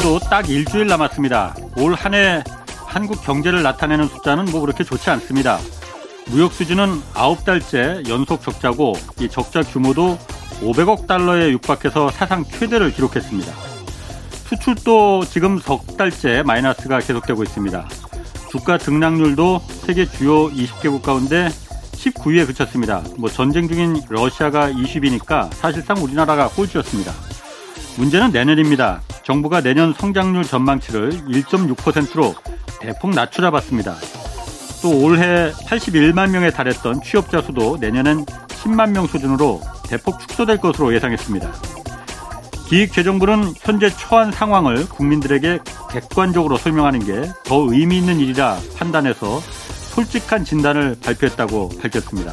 이제 올해도 딱 일주일 남았습니다. 올 한 해 한국 경제를 나타내는 숫자는 뭐 그렇게 좋지 않습니다. 무역 수지는 9달째 연속 적자고 이 적자 규모도 500억 달러에 육박해서 사상 최대를 기록했습니다. 수출도 지금 석 달째 마이너스가 계속되고 있습니다. 주가 등락률도 세계 주요 20개국 가운데 19위에 그쳤습니다. 뭐 전쟁 중인 러시아가 20위니까 사실상 우리나라가 꼴찌였습니다. 문제는 내년입니다. 정부가 내년 성장률 전망치를 1.6%로 대폭 낮춰잡았습니다. 또 올해 81만 명에 달했던 취업자 수도 내년엔 10만 명 수준으로 대폭 축소될 것으로 예상했습니다. 기획재정부는 현재 처한 상황을 국민들에게 객관적으로 설명하는 게 더 의미 있는 일이라 판단해서 솔직한 진단을 발표했다고 밝혔습니다.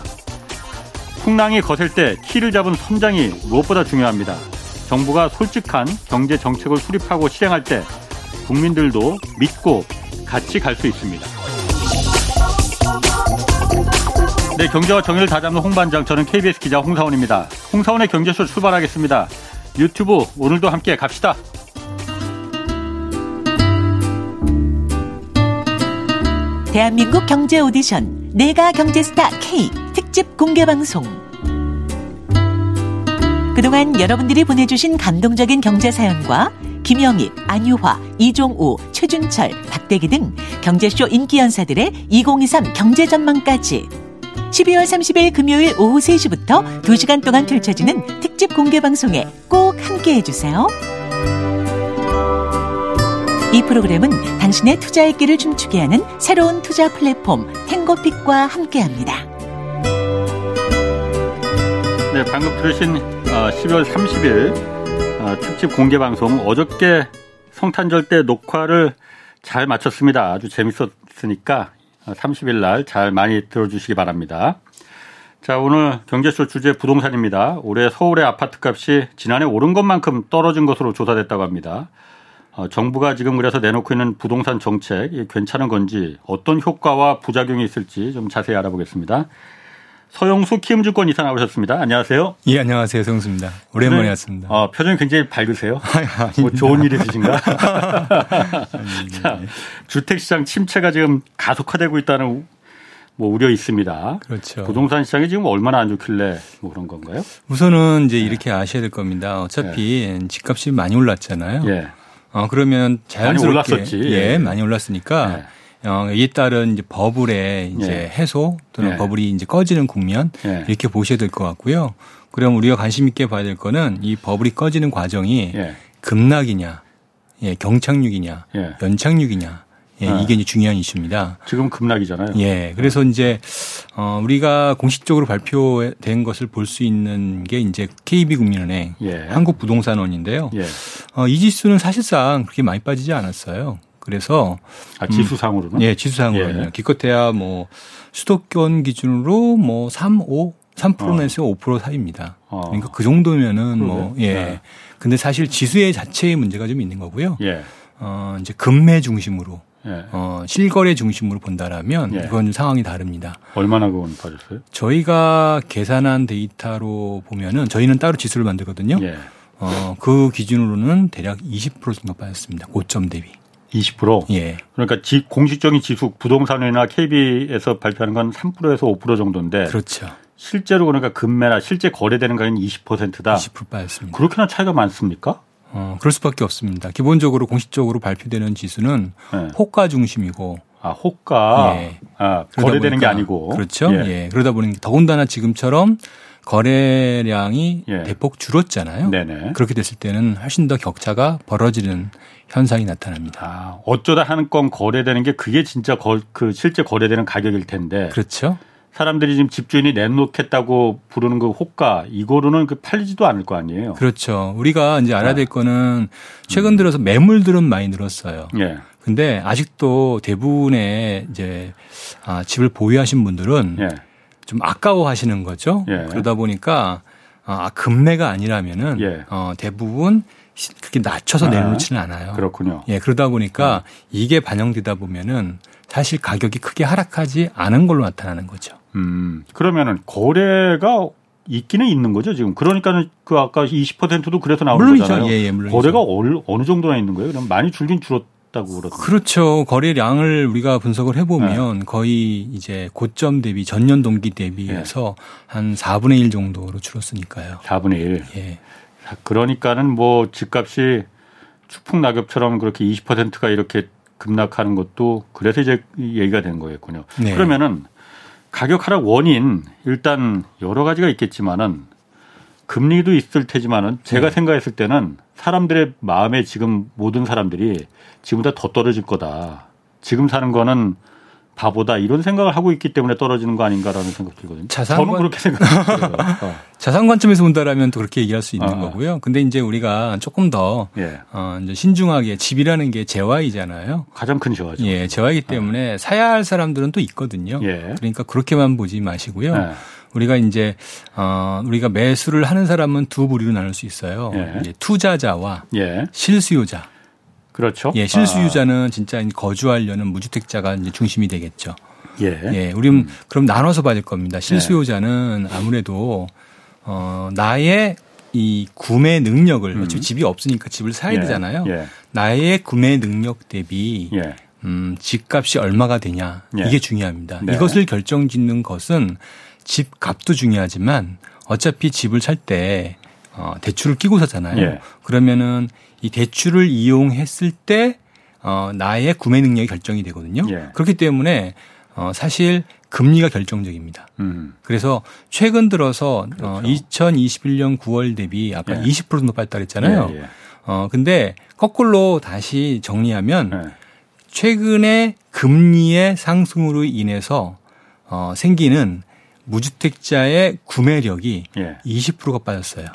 풍랑이 거셀 때 키를 잡은 선장이 무엇보다 중요합니다. 정부가 솔직한 경제 정책을 수립하고 실행할 때 국민들도 믿고 같이 갈 수 있습니다. 네, 경제와 정의를 다잡는 홍반장, 저는 KBS 기자 홍사원입니다. 홍사원의 경제쇼 출발하겠습니다. 유튜브 오늘도 함께 갑시다. 대한민국 경제 오디션 내가 경제스타 K 특집 공개 방송. 그동안 여러분들이 보내주신 감동적인 경제 사연과 김영희, 안유화, 이종우, 최준철, 박대기 등 경제쇼 인기 연사들의 2023 경제 전망까지 12월 30일 금요일 오후 3시부터 2시간 동안 펼쳐지는 특집 공개 방송에 꼭 함께 해주세요. 이 프로그램은 당신의 투자의 길을 춤추게 하는 새로운 투자 플랫폼 탱고픽과 함께합니다. 네, 방금 들으신 12월 30일 특집 공개 방송 어저께 성탄절 때 녹화를 잘 마쳤습니다. 아주 재밌었으니까 30일 날 잘 많이 들어주시기 바랍니다. 자, 오늘 경제쇼 주제 부동산입니다. 올해 서울의 아파트 값이 지난해 오른 것만큼 떨어진 것으로 조사됐다고 합니다. 어, 정부가 지금 그래서 내놓고 있는 부동산 정책 괜찮은 건지 어떤 효과와 부작용이 있을지 좀 자세히 알아보겠습니다. 서영수 키움증권 이사 나오셨습니다. 안녕하세요. 예, 안녕하세요. 서영수입니다. 오랜만에 네. 왔습니다. 어, 표정이 굉장히 밝으세요. 뭐 좋은 일 있으신가? 자, 주택시장 침체가 지금 가속화되고 있다는 뭐 우려 있습니다. 그렇죠. 부동산 시장이 지금 얼마나 안 좋길래 뭐 그런 건가요? 우선은 이제 네. 이렇게 아셔야 될 겁니다. 어차피 네. 집값이 많이 올랐잖아요. 예. 어, 그러면 자연스럽게 많이 올랐었지. 예, 예. 많이 올랐으니까 예. 어, 이에 따른 이제 버블의 이제 예. 해소 또는 예. 버블이 이제 꺼지는 국면 예. 이렇게 보셔야 될 것 같고요. 그럼 우리가 관심 있게 봐야 될 거는 이 버블이 꺼지는 과정이 예. 급락이냐, 예, 경착륙이냐, 예. 연착륙이냐. 예, 아. 이게 이제 중요한 이슈입니다. 지금 급락이잖아요. 예. 그래서 이제 어 우리가 공식적으로 발표된 것을 볼 수 있는 게 이제 KB국민은행, 예. 한국부동산원인데요. 예. 어, 이 지수는 사실상 그렇게 많이 빠지지 않았어요. 그래서 아, 지수상으로는? 음, 예, 지수상으로는 예. 기껏해야 뭐 수도권 기준으로 뭐 3, 5 3%내서 어. 5% 사이입니다. 어. 그러니까 그 정도면은 뭐 예. 네. 근데 사실 지수의 자체의 문제가 좀 있는 거고요. 예. 어 이제 금매 중심으로 예. 어 실거래 중심으로 본다라면 예. 이건 상황이 다릅니다. 얼마나 그건 빠졌어요? 저희가 계산한 데이터로 보면은 저희는 따로 지수를 만들거든요. 예. 어 그 기준으로는 대략 20% 정도 빠졌습니다. 고점 대비. 20%? 예. 그러니까 지, 공식적인 지수 부동산이나 KB에서 발표하는 건 3%에서 5% 정도인데. 그렇죠. 실제로 그러니까 금매나 실제 거래되는 가격은 20%다. 20% 빠졌습니다. 그렇게나 차이가 많습니까? 어, 그럴 수밖에 없습니다. 기본적으로 공식적으로 발표되는 지수는 네. 호가 중심이고 아, 호가. 예. 아, 거래되는 보니까, 게 아니고. 그렇죠. 예. 예. 그러다 보니 더군다나 지금처럼 거래량이 예. 대폭 줄었잖아요. 네네. 그렇게 됐을 때는 훨씬 더 격차가 벌어지는 현상이 나타납니다. 아, 어쩌다 한 건 거래되는 게 그게 진짜 거, 그 실제 거래되는 가격일 텐데. 그렇죠. 사람들이 지금 집주인이 내놓겠다고 부르는 그 호가 이거로는 그 팔리지도 않을 거 아니에요. 그렇죠. 우리가 이제 알아야 될 네. 거는 최근 들어서 매물들은 많이 늘었어요. 예. 근데 아직도 대부분의 이제 아, 집을 보유하신 분들은 예. 좀 아까워하시는 거죠. 예. 그러다 보니까 아, 금매가 아니라면은 예. 어, 대부분 그렇게 낮춰서 아, 내놓지는 않아요. 그렇군요. 예, 그러다 보니까 음. 이게 반영되다 보면은 사실 가격이 크게 하락하지 않은 걸로 나타나는 거죠. 음, 그러면은 거래가 있기는 있는 거죠 지금. 그러니까는 그 아까 20%도 그래서 나오는 물론이죠. 거잖아요. 예, 예, 물론이죠. 거래가 어느 정도나 있는 거예요? 그럼 많이 줄긴 줄었다고 그러던데. 그렇죠. 거래량을 우리가 분석을 해보면 네. 거의 이제 고점 대비 전년 동기 대비해서 네. 한 4분의 1 정도로 줄었으니까요. 4분의 1. 예. 그러니까는 뭐 집값이 추풍 낙엽처럼 그렇게 20%가 이렇게 급락하는 것도 그래서 이제 얘기가 된 거였군요. 네. 그러면은 가격 하락 원인 일단 여러 가지가 있겠지만은 금리도 있을 테지만은 제가 네. 생각했을 때는 사람들의 마음에 지금 모든 사람들이 지금보다 더 떨어질 거다. 지금 사는 거는 바보다 이런 생각을 하고 있기 때문에 떨어지는 거 아닌가라는 생각 들거든요. 자산 저는 그렇게 생각해요. 어. 자산 관점에서 본다라면 또 그렇게 얘기할 수 있는 어. 거고요. 근데 이제 우리가 조금 더 예. 어, 이제 신중하게 집이라는 게 재화이잖아요. 가장 큰 재화죠. 예, 재화이기 어. 때문에 어. 사야 할 사람들은 또 있거든요. 예. 그러니까 그렇게만 보지 마시고요. 예. 우리가 이제 어 우리가 매수를 하는 사람은 두 부류로 나눌 수 있어요. 예. 이제 투자자와 예. 실수요자. 그렇죠. 예, 실수유자는 아. 진짜 거주하려는 무주택자가 이제 중심이 되겠죠. 예. 예, 우리 음. 그럼 나눠서 될 겁니다. 실수요자는 아무래도 어 나의 이 구매 능력을 음. 집이 없으니까 집을 사야 예. 되잖아요. 예. 나의 구매 능력 대비 예. 음, 집값이 얼마가 되냐 예. 이게 중요합니다. 네. 이것을 결정짓는 것은 집 값도 중요하지만 어차피 집을 살 때 어, 대출을 끼고 사잖아요. 예. 그러면은 이 대출을 이용했을 때 어, 나의 구매 능력이 결정이 되거든요. 예. 그렇기 때문에 어, 사실 금리가 결정적입니다. 음. 그래서 최근 들어서 어, 그렇죠. 어, 2021년 9월 대비 아까 예. 20% 정도 발달했잖아요. 예, 예. 어, 근데 거꾸로 다시 정리하면 예. 최근에 금리의 상승으로 인해서 어, 생기는 무주택자의 구매력이 예. 20%가 빠졌어요.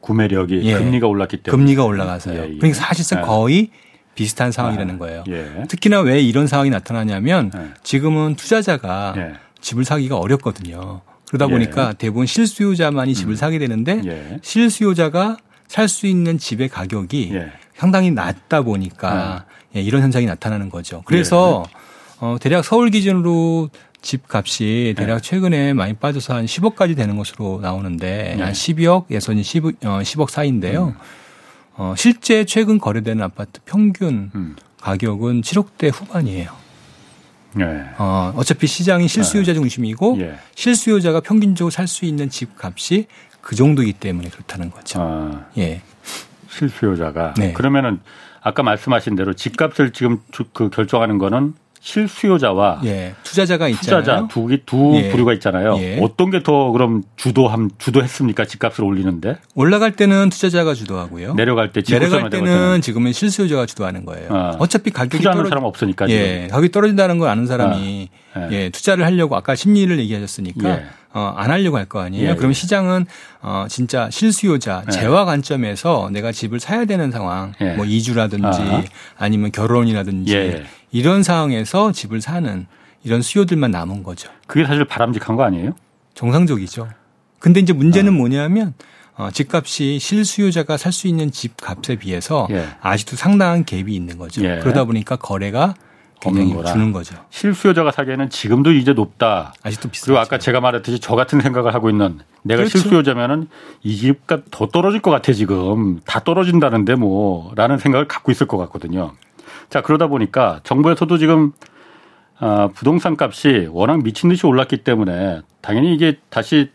구매력이 예. 금리가 올랐기 때문에 금리가 올라가서요. 예, 예. 그러니까 사실상 예. 거의 비슷한 상황이라는 아, 거예요. 예. 특히나 왜 이런 상황이 나타나냐면 예. 지금은 투자자가 집을 사기가 어렵거든요. 그러다 보니까 대부분 실수요자만이 집을 음. 사게 되는데 실수요자가 살 수 있는 집의 가격이 상당히 낮다 보니까 이런 현상이 나타나는 거죠. 그래서 어, 대략 서울 기준으로 집 값이 대략 네. 최근에 많이 빠져서 한 10억까지 되는 것으로 나오는데 네. 한 12억에서 10억, 어, 10억 사이인데요. 음. 어, 실제 최근 거래되는 아파트 평균 음. 가격은 7억대 후반이에요. 네. 어, 어차피 시장이 실수요자 네. 중심이고 예. 실수요자가 평균적으로 살 수 있는 집 값이 그 정도이기 때문에 그렇다는 거죠. 아, 예. 실수요자가 네. 그러면은 아까 말씀하신 대로 집값을 지금 그 결정하는 거는 실수요자와 예, 투자자가 있잖아요. 투자자 두, 두 예. 부류가 있잖아요. 예. 어떤 게 더 그럼 주도함 주도했습니까? 집값을 올리는데 올라갈 때는 투자자가 주도하고요. 내려갈 때 내려갈 때는 지금은 실수요자가 주도하는 거예요. 아, 어차피 가격이 투자하는 떨어... 사람 없으니까 예, 가격이 떨어진다는 걸 아는 사람이 아, 예. 예. 투자를 하려고 아까 심리를 얘기하셨으니까 예. 어, 안 하려고 할 거 아니에요. 예, 그럼 시장은 어, 진짜 실수요자 재화 관점에서 내가 집을 사야 되는 상황, 뭐 이주라든지 아. 아니면 결혼이라든지 이런 상황에서 집을 사는 이런 수요들만 남은 거죠. 그게 사실 바람직한 거 아니에요? 정상적이죠. 근데 이제 문제는 아. 뭐냐면 어, 집값이 실수요자가 살 수 있는 집값에 비해서 예. 아직도 상당한 갭이 있는 거죠. 예. 그러다 보니까 거래가 굉장히 주는 거죠. 실수요자가 사기에는 지금도 이제 높다. 아직도 비싸. 그리고 아까 제가 말했듯이 저 같은 생각을 하고 있는 내가 그렇죠. 실수요자면은 이 집값 더 떨어질 것 같아 지금 다 떨어진다는데 뭐라는 생각을 갖고 있을 것 같거든요. 자, 그러다 보니까 정부에서도 지금 아, 부동산 값이 워낙 미친 듯이 올랐기 때문에 당연히 이게 다시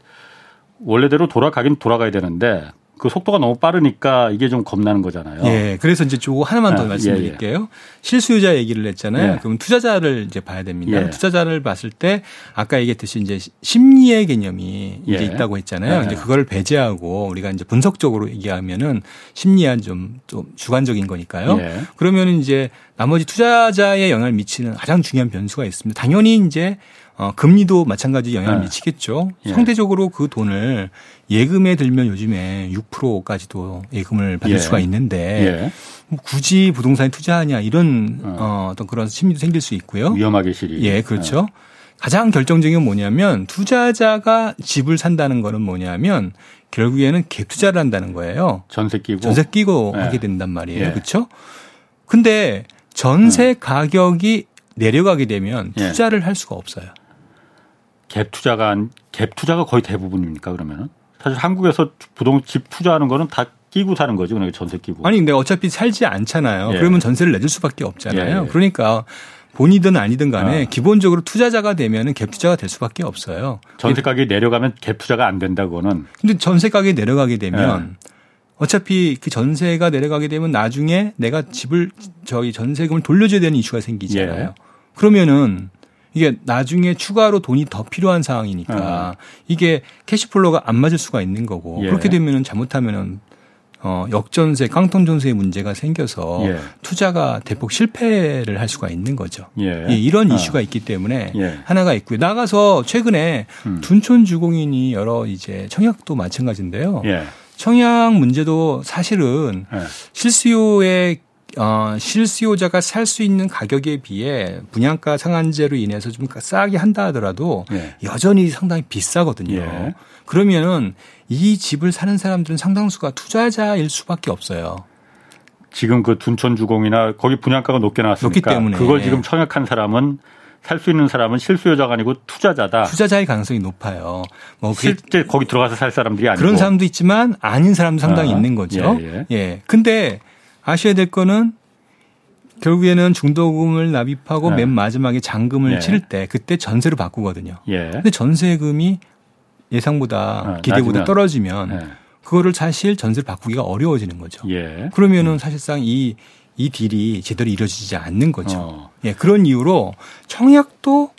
원래대로 돌아가긴 돌아가야 되는데 그 속도가 너무 빠르니까 이게 좀 겁나는 거잖아요. 예. 그래서 이제 조금 하나만 더 아, 말씀드릴게요. 예, 예. 실수요자 얘기를 했잖아요. 예. 그럼 투자자를 이제 봐야 됩니다. 예. 투자자를 봤을 때 아까 얘기했듯이 이제 심리의 개념이 이제 예. 있다고 했잖아요. 예. 이제 그걸 배제하고 우리가 이제 분석적으로 얘기하면은 심리한 좀, 좀 주관적인 거니까요. 그러면 이제 나머지 투자자의 영향을 미치는 가장 중요한 변수가 있습니다. 당연히 이제 어, 금리도 마찬가지 영향을 네. 미치겠죠. 예. 상대적으로 그 돈을 예금에 들면 요즘에 6%까지도 예금을 받을 예. 수가 있는데 예. 뭐 굳이 부동산에 투자하냐 이런 어. 어, 어떤 그런 심리도 생길 수 있고요. 위험하게 실이. 예, 그렇죠. 가장 결정적인 건 뭐냐면 투자자가 집을 산다는 거는 뭐냐면 결국에는 갭 투자를 한다는 거예요. 전세 끼고 전세 끼고 예. 하게 된단 말이에요. 그렇죠? 근데 전세 음. 가격이 내려가게 되면 예. 투자를 할 수가 없어요. 갭 투자가 갭 투자가 거의 대부분입니까 그러면은? 사실 한국에서 부동 집 투자하는 거는 다 끼고 사는 거죠. 그러니까 전세 끼고. 아니 근데 어차피 살지 않잖아요. 예. 그러면 전세를 내줄 수밖에 없잖아요. 예. 그러니까 본이든 아니든 간에 아. 기본적으로 투자자가 되면은 갭 투자가 될 수밖에 없어요. 전세 가격이 내려가면 갭 투자가 안 된다고는. 근데 전세 가격이 내려가게 되면 예. 어차피 그 전세가 내려가게 되면 나중에 내가 집을 저희 전세금을 돌려줘야 되는 이슈가 생기잖아요. 예. 그러면은 이게 나중에 추가로 돈이 더 필요한 상황이니까 어. 이게 캐시플로가 안 맞을 수가 있는 거고 예. 그렇게 되면은 잘못하면은 어, 역전세, 깡통 전세의 문제가 생겨서 예. 투자가 대폭 실패를 할 수가 있는 거죠. 예. 예, 이런 어. 이슈가 있기 때문에 예. 하나가 있고요. 나가서 최근에 음. 둔촌 주공인이 여러 이제 청약도 마찬가지인데요. 예. 청약 문제도 사실은 예. 실수요의 어, 실수요자가 살 수 있는 가격에 비해 분양가 상한제로 인해서 좀 싸게 한다 하더라도 예. 여전히 상당히 비싸거든요. 예. 그러면은 이 집을 사는 사람들은 상당수가 투자자일 수밖에 없어요. 지금 그 둔촌주공이나 거기 분양가가 높게 나왔으니까 때문에 그걸 지금 청약한 사람은 살수 있는 사람은 실수요자가 아니고 투자자다. 투자자의 가능성이 높아요. 뭐 실제 거기 들어가서 살 사람들이 아니고 그런 사람도 있지만 아닌 사람도 상당히 아, 있는 거죠. 예, 예. 예. 근데 아셔야 될 거는 결국에는 중도금을 납입하고 네. 맨 마지막에 잔금을 예. 치를 때 그때 전세로 바꾸거든요. 예. 근데 전세금이 예상보다 네, 기대보다 낮으면. 떨어지면 네. 그거를 사실 전세를 바꾸기가 어려워지는 거죠. 예. 그러면은 음. 사실상 이, 이 딜이 제대로 이루어지지 않는 거죠. 어. 예, 그런 이유로 청약도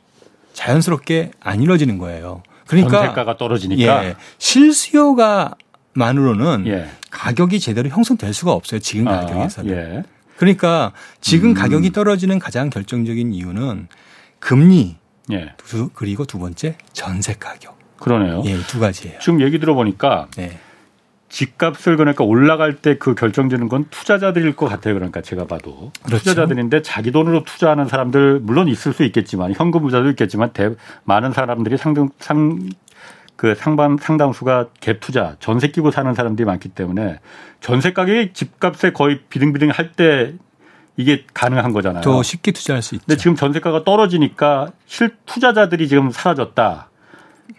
자연스럽게 안 이루어지는 거예요. 그러니까 전세가가 떨어지니까 예, 실수요가 만으로는 예. 가격이 제대로 형성될 수가 없어요. 지금 아, 가격에서는. 예. 그러니까 지금 음. 가격이 떨어지는 가장 결정적인 이유는 금리 예. 두, 그리고 두 번째 전세 가격. 그러네요. 예, 두 가지예요. 지금 얘기 들어보니까 네. 집값을 그러니까 올라갈 때 그 결정지는 건 투자자들일 것 같아요. 그러니까 제가 봐도 그렇죠. 투자자들인데 자기 돈으로 투자하는 사람들 물론 있을 수 있겠지만 현금 부자도 있겠지만 대, 많은 사람들이 상등 상 그 상반 상당수가 갭 투자 전세 끼고 사는 사람들이 많기 때문에 전세 가격이 집값에 거의 비등비등 할 때 이게 가능한 거잖아요. 더 쉽게 투자할 수 있죠. 근데 지금 전세가가 떨어지니까 실 투자자들이 지금 사라졌다.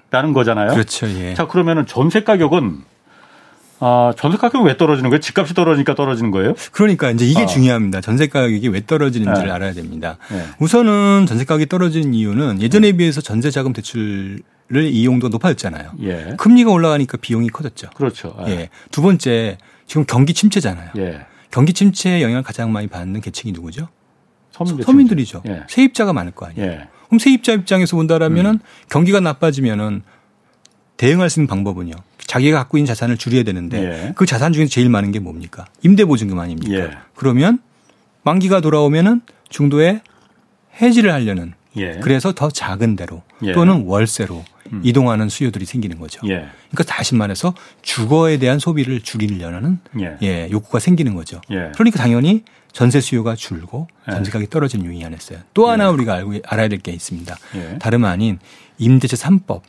라는 거잖아요. 그렇죠. 예. 자, 그러면은 전세 가격은 아, 전세 가격이 왜 떨어지는 거예요? 집값이 떨어지니까 떨어지는 거예요? 그러니까 이제 이게 아. 중요합니다. 전세 가격이 왜 떨어지는지를 네. 알아야 됩니다. 네. 우선은 전세 가격이 떨어지는 이유는 예전에 네. 비해서 전세 자금 대출 을 이용도가 높아졌잖아요. 예. 금리가 올라가니까 비용이 커졌죠. 그렇죠. 예. 예. 두 번째 지금 경기 침체잖아요. 예. 경기 침체에 영향을 가장 많이 받는 계층이 누구죠? 서민 들 이죠 예. 세입자가 많을 거 아니에요. 예. 그럼 세입자 입장에서 본다라면은 음. 경기가 나빠지면은 대응할 수 있는 방법은요. 자기가 갖고 있는 자산을 줄여야 되는데 예. 그 자산 중에서 제일 많은 게 뭡니까? 임대 보증금 아닙니까? 예. 그러면 만기가 돌아오면은 중도에 해지를 하려는 예. 그래서 더 작은 예. 또는 월세로 음. 이동하는 수요들이 생기는 거죠. 예. 그러니까 다시 말해서 주거에 대한 소비를 줄이려는 예. 예 욕구가 생기는 거죠. 그러니까 당연히 전세 수요가 줄고 예. 전세 가격이 떨어지는 요인이 있어요. 또 하나 예. 우리가 알고 알아야 될 게 있습니다. 예. 다름 아닌 임대차 3법.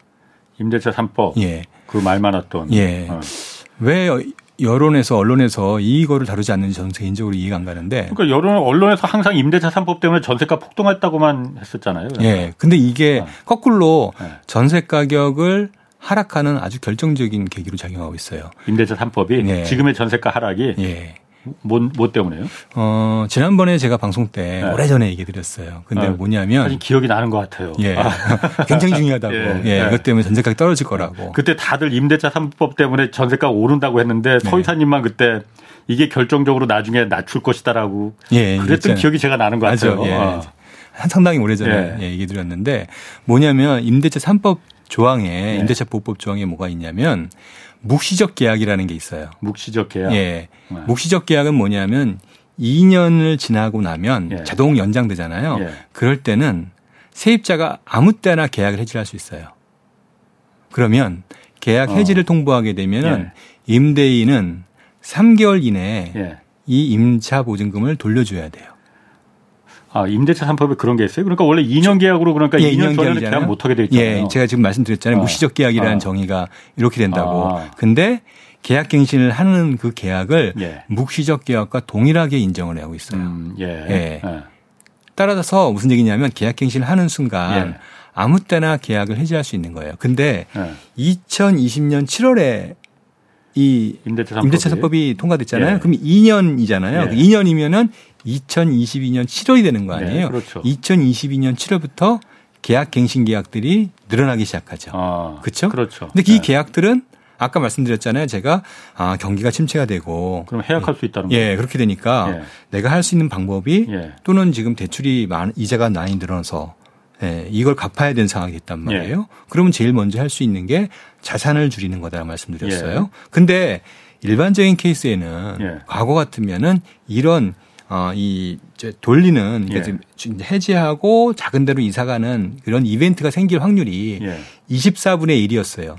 임대차 3법. 예. 그말 많았던. 예. 어. 왜 여론에서 언론에서 이거를 다루지 않는지 저는 개인적으로 이해가 안 가는데. 그러니까 여론 언론에서 항상 임대차 3법 때문에 전세가 폭등했다고만 했었잖아요. 예. 근데 이게 어. 거꾸로 예. 전세 가격을 하락하는 아주 결정적인 계기로 작용하고 있어요. 임대차 3법이 예. 지금의 전세가 하락이 예. 뭐, 뭐 때문에요? 어, 지난번에 제가 방송 때 네. 오래전에 얘기 드렸어요. 근데 아, 뭐냐면. 사실 기억이 나는 것 같아요. 예. 아. 굉장히 중요하다고. 예. 예. 이것 때문에 전세가가 떨어질 거라고. 그때 다들 임대차 3법 때문에 전세가가 오른다고 했는데 네. 서이사님만 그때 이게 결정적으로 나중에 낮출 것이다라고. 예. 그랬던 기억이 제가 나는 것 같아요. 예. 아. 상당히 오래전에 예. 얘기 드렸는데 뭐냐면 임대차 3법 조항에 네. 임대차 보호법 조항에 뭐가 있냐면 묵시적 계약이라는 게 있어요. 묵시적 계약. 예. 네. 묵시적 계약은 뭐냐면 2년을 지나고 나면 예. 자동 연장되잖아요. 예. 그럴 때는 세입자가 아무 때나 계약을 해지할 수 있어요. 그러면 계약 어. 해지를 어. 통보하게 되면은 예. 임대인은 3개월 이내에 예. 이 임차 보증금을 돌려줘야 돼요. 아, 임대차 3법에 그런 게 있어요? 그러니까 원래 2년 계약으로 그러니까 예, 2년, 2년 전에는 계약 못 하게 돼 있잖아요. 예, 제가 지금 말씀드렸잖아요. 아. 무시적 계약이라는 아. 정의가 이렇게 된다고. 아. 근데 계약 갱신을 하는 그 계약을 예. 묵시적 계약과 동일하게 인정을 하고 있어요. 음, 예. 예. 예. 따라서 무슨 얘기냐면 계약 갱신을 하는 순간 예. 아무 때나 계약을 해지할 수 있는 거예요. 근데 네. 2020년 7월에 이 임대차 3법이, 이 통과됐잖아요. 예. 그럼 2년이잖아요. 예. 2년이면은 2022년 7월이 되는 거 아니에요? 네, 그렇죠. 2022년 7월부터 계약 갱신 계약들이 늘어나기 시작하죠. 아, 그렇죠? 그렇죠. 근데 이 네. 계약들은 아까 말씀드렸잖아요. 제가 아, 경기가 침체가 되고 그럼 해약할 수 있다는 거예요. 예, 그렇게 되니까 예. 내가 할 수 있는 방법이 예. 또는 지금 대출이 많 이자가 많이 늘어서 예, 이걸 갚아야 되는 상황이 됐단 말이에요. 예. 그러면 제일 먼저 할 수 있는 게 자산을 줄이는 거다 말씀드렸어요. 예. 근데 일반적인 케이스에는 예. 과거 같으면은 이런 어, 이, 이제 돌리는, 예. 해지하고 작은 데로 이사 가는 그런 이벤트가 생길 확률이 예. 24분의 1이었어요.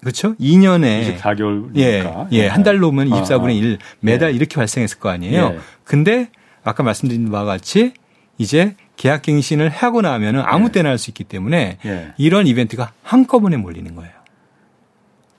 그렇죠? 2년에 24개월 예, 예, 한 달로 오면 24분의 아, 1 매달 예. 이렇게 발생했을 거 아니에요. 예. 근데 아까 말씀드린 바와 같이 이제 계약 갱신을 하고 나면은 아무 예. 때나 할 수 있기 때문에 예. 이런 이벤트가 한꺼번에 몰리는 거예요.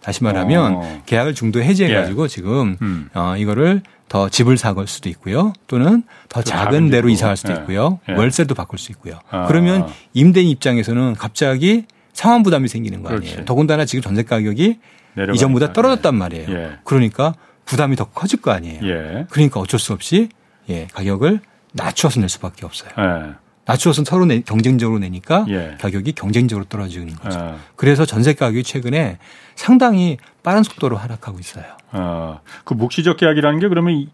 다시 말하면 어. 계약을 중도 해지해 가지고 예. 지금 음. 어 이거를 더 집을 사갈 수도 있고요. 또는 더 작은 데로 이사할 수도 있고요. 월세도 바꿀 수 있고요. 아. 그러면 임대인 입장에서는 갑자기 상환 부담이 생기는 거 아니에요. 그렇지. 더군다나 지금 전세 가격이 내려가니까. 이전보다 떨어졌단 말이에요. 예. 그러니까 부담이 더 커질 거 아니에요. 예. 그러니까 어쩔 수 없이 예, 가격을 낮추어서 낼 수밖에 없어요. 예. 낮추어서 서로 내, 경쟁적으로 내니까 예. 가격이 경쟁적으로 떨어지는 거죠. 예. 그래서 전세 가격이 최근에 상당히 빠른 속도로 하락하고 있어요. 어, 그 묵시적 계약이라는 게 그러면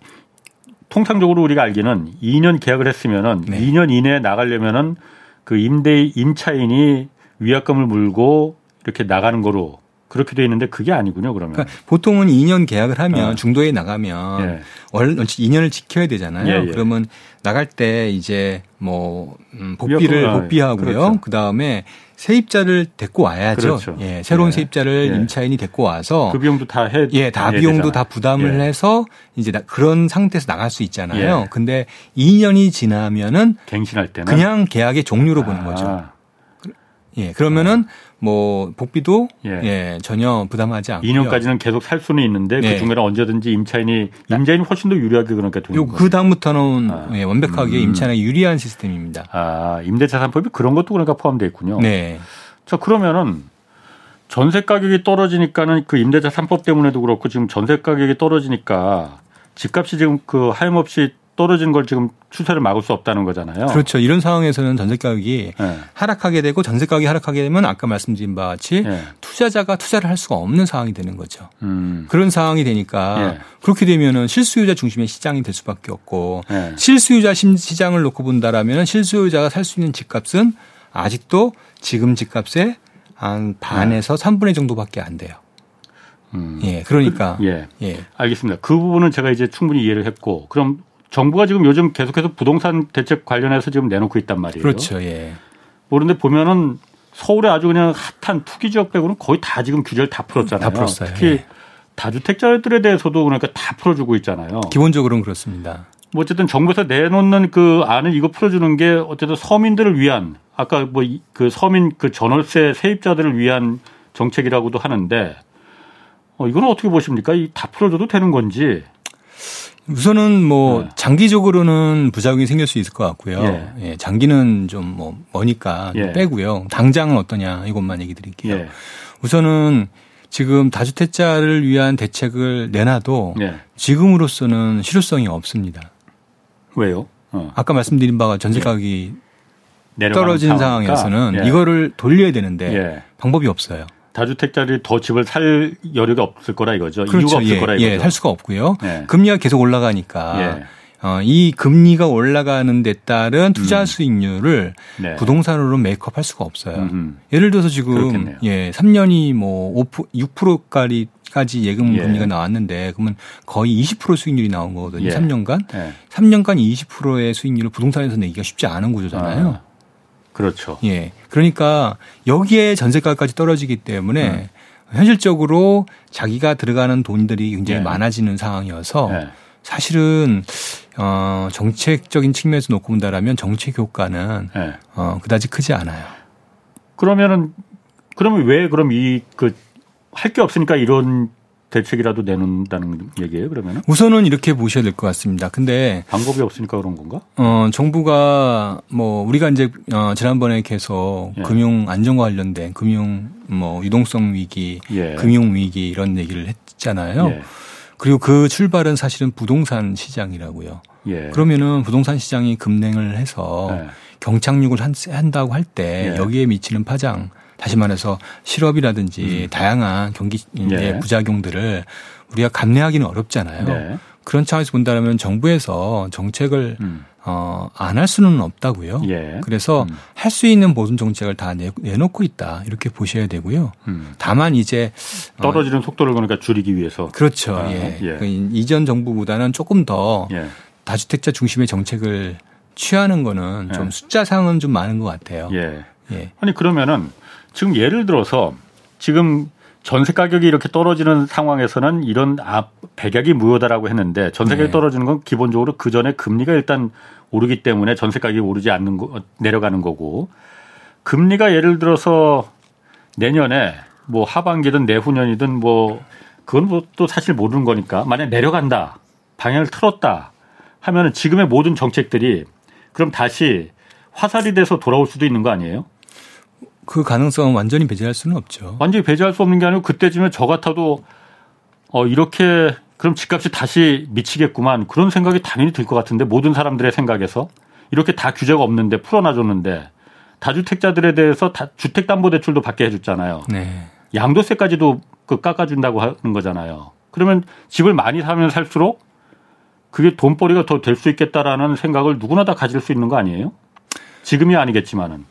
통상적으로 우리가 알기는 2년 계약을 했으면은 네. 2년 이내에 나가려면은 그 임대 임차인이 위약금을 물고 이렇게 나가는 거로 그렇게 돼 있는데 그게 아니군요, 그러면. 그러니까 보통은 2년 계약을 하면 어. 중도에 나가면 예. 원칙 2년을 지켜야 되잖아요. 예, 예. 그러면 나갈 때 이제 뭐 음, 복비를 복비하고요. 그렇죠. 그다음에 세입자를 데리고 와야죠. 그렇죠. 예, 새로운 예. 세입자를 예. 임차인이 데리고 와서 그 비용도 다 해. 예, 다 비용도 되잖아. 다 부담을 예. 해서 이제 그런 상태에서 나갈 수 있잖아요. 예. 근데 2년이 지나면은 갱신할 때는 그냥 계약의 종류로 아. 보는 거죠. 예, 그러면은 뭐 복비도 예. 예 전혀 부담하지 않고 2년까지는 계속 살 수는 있는데 그 예. 그 중간에 언제든지 임차인이 임차인이 훨씬 더 유리하게 그러니까 되는. 그 다음부터는 아. 예, 완벽하게 음. 임차인에 유리한 시스템입니다. 아, 임대차 3법이 그런 것도 그러니까 포함되어 있군요. 네. 자, 그러면은 전세 가격이 떨어지니까는 그 임대차 3법 때문에도 그렇고 지금 전세 가격이 떨어지니까 집값이 지금 그 하염없이 떨어진 걸 지금 추세를 막을 수 없다는 거잖아요. 그렇죠. 이런 상황에서는 전세 가격이 네. 하락하게 되고 전세 가격이 하락하게 되면 아까 말씀드린 바와 같이 네. 투자자가 투자를 할 수가 없는 상황이 되는 거죠. 음. 그런 상황이 되니까 네. 그렇게 되면은 실수요자 중심의 시장이 될 수밖에 없고 실수요자 시장을 놓고 본다라면 실수요자가 살 수 있는 집값은 아직도 지금 집값의 한 반에서 3분의 정도밖에 안 돼요. 음. 예, 그러니까. 예. 예. 알겠습니다. 그 부분은 제가 이제 충분히 이해를 했고, 그럼 정부가 지금 요즘 계속해서 부동산 대책 관련해서 지금 내놓고 있단 말이에요. 그렇죠. 예. 그런데 보면은 서울에 아주 그냥 핫한 투기 지역 빼고는 거의 다 지금 규제를 다 풀었잖아요. 다 풀었어요. 특히 예. 다주택자들에 대해서도 그러니까 다 풀어주고 있잖아요. 기본적으로는 그렇습니다. 뭐 어쨌든 정부에서 내놓는 그 안을 이거 풀어주는 게 어쨌든 서민들을 위한 아까 뭐 그 서민 그 전월세 세입자들을 위한 정책이라고도 하는데 어 이거는 어떻게 보십니까? 이 다 풀어줘도 되는 건지 우선은 뭐 네. 장기적으로는 부작용이 생길 수 있을 것 같고요. 예. 예 장기는 좀 뭐 머니까 예. 빼고요. 당장은 어떠냐 이것만 얘기 드릴게요. 예. 우선은 지금 다주택자를 위한 대책을 내놔도 예. 지금으로서는 실효성이 없습니다. 왜요? 어. 아까 말씀드린 바가 전세 예. 가격이 떨어진 상황에서는 예. 이거를 돌려야 되는데 방법이 없어요. 다주택자들이 더 집을 살 여력이 없을 거라 이거죠. 그렇죠. 이유가 없을 예, 거라 이거죠. 예, 살 수가 없고요. 예. 금리가 계속 올라가니까 예. 어, 이 금리가 올라가는 데 따른 투자 음. 수익률을 네. 부동산으로 메이크업 할 수가 없어요. 음흠. 예를 들어서 지금 그렇겠네요. 예, 3년이 뭐 5%, 6%까지 까지 예금 예. 금리가 나왔는데 그러면 거의 20% 수익률이 나온 거거든요. 예. 3년간. 예. 3년간 20%의 수익률을 부동산에서 내기가 쉽지 않은 구조잖아요. 아. 그렇죠. 예. 그러니까 여기에 전세가까지 떨어지기 때문에 네. 현실적으로 자기가 들어가는 돈들이 굉장히 네. 많아지는 상황이어서 네. 사실은 어 정책적인 측면에서 놓고 본다라면 정책 효과는 네. 어 그다지 크지 않아요. 그러면은 그러면 왜 그럼 이 그 할 게 없으니까 이런 대책이라도 내놓는다는 얘기예요, 그러면? 우선은 이렇게 보셔야 될 것 같습니다. 근데 방법이 없으니까 그런 건가? 어, 정부가 뭐 우리가 이제 어, 지난번에 계속 예. 금융 안정과 관련된 금융 뭐 유동성 위기, 예. 금융 위기 이런 얘기를 했잖아요. 예. 그리고 그 출발은 사실은 부동산 시장이라고요. 예. 그러면은 부동산 시장이 급냉을 해서 예. 경착륙을 한, 다고 할때 예. 여기에 미치는 파장 다시 말해서 실업이라든지 음. 다양한 경기 예. 부작용들을 우리가 감내하기는 어렵잖아요. 네. 그런 차원에서 본다면 정부에서 정책을 음. 어, 안 할 수는 없다고요. 예. 그래서 음. 할수 있는 모든 정책을 다 내, 내놓고 있다 이렇게 보셔야 되고요. 음. 다만 이제 어, 떨어지는 어, 속도를 그러니까 줄이기 위해서 그렇죠. 아, 예. 예. 그 이전 정부보다는 조금 더 예. 다주택자 중심의 정책을 취하는 거는 좀 예. 숫자상은 좀 많은 것 같아요. 예. 예. 아니 그러면은 지금 예를 들어서 지금 전세 가격이 이렇게 떨어지는 상황에서는 이런 앞 백약이 무효다라고 했는데 전세 가격이 네. 떨어지는 건 기본적으로 그 전에 금리가 일단 오르기 때문에 전세 가격이 오르지 않는 거 내려가는 거고 금리가 예를 들어서 내년에 뭐 하반기든 내후년이든 뭐 그건 뭐 또 사실 모르는 거니까 만약 내려간다 방향을 틀었다 하면은 지금의 모든 정책들이 그럼 다시 화살이 돼서 돌아올 수도 있는 거 아니에요? 그 가능성은 완전히 배제할 수는 없죠. 완전히 배제할 수 없는 게 아니고 그때쯤에 저 같아도 어 이렇게 그럼 집값이 다시 미치겠구만 그런 생각이 당연히 들 것 같은데 모든 사람들의 생각에서 이렇게 다 규제가 없는데 풀어놔줬는데 다주택자들에 대해서 다 주택담보대출도 받게 해줬잖아요. 네. 양도세까지도 그 깎아준다고 하는 거잖아요. 그러면 집을 많이 사면 살수록 그게 돈벌이가 더 될 수 있겠다라는 생각을 누구나 다 가질 수 있는 거 아니에요? 지금이 아니겠지만은.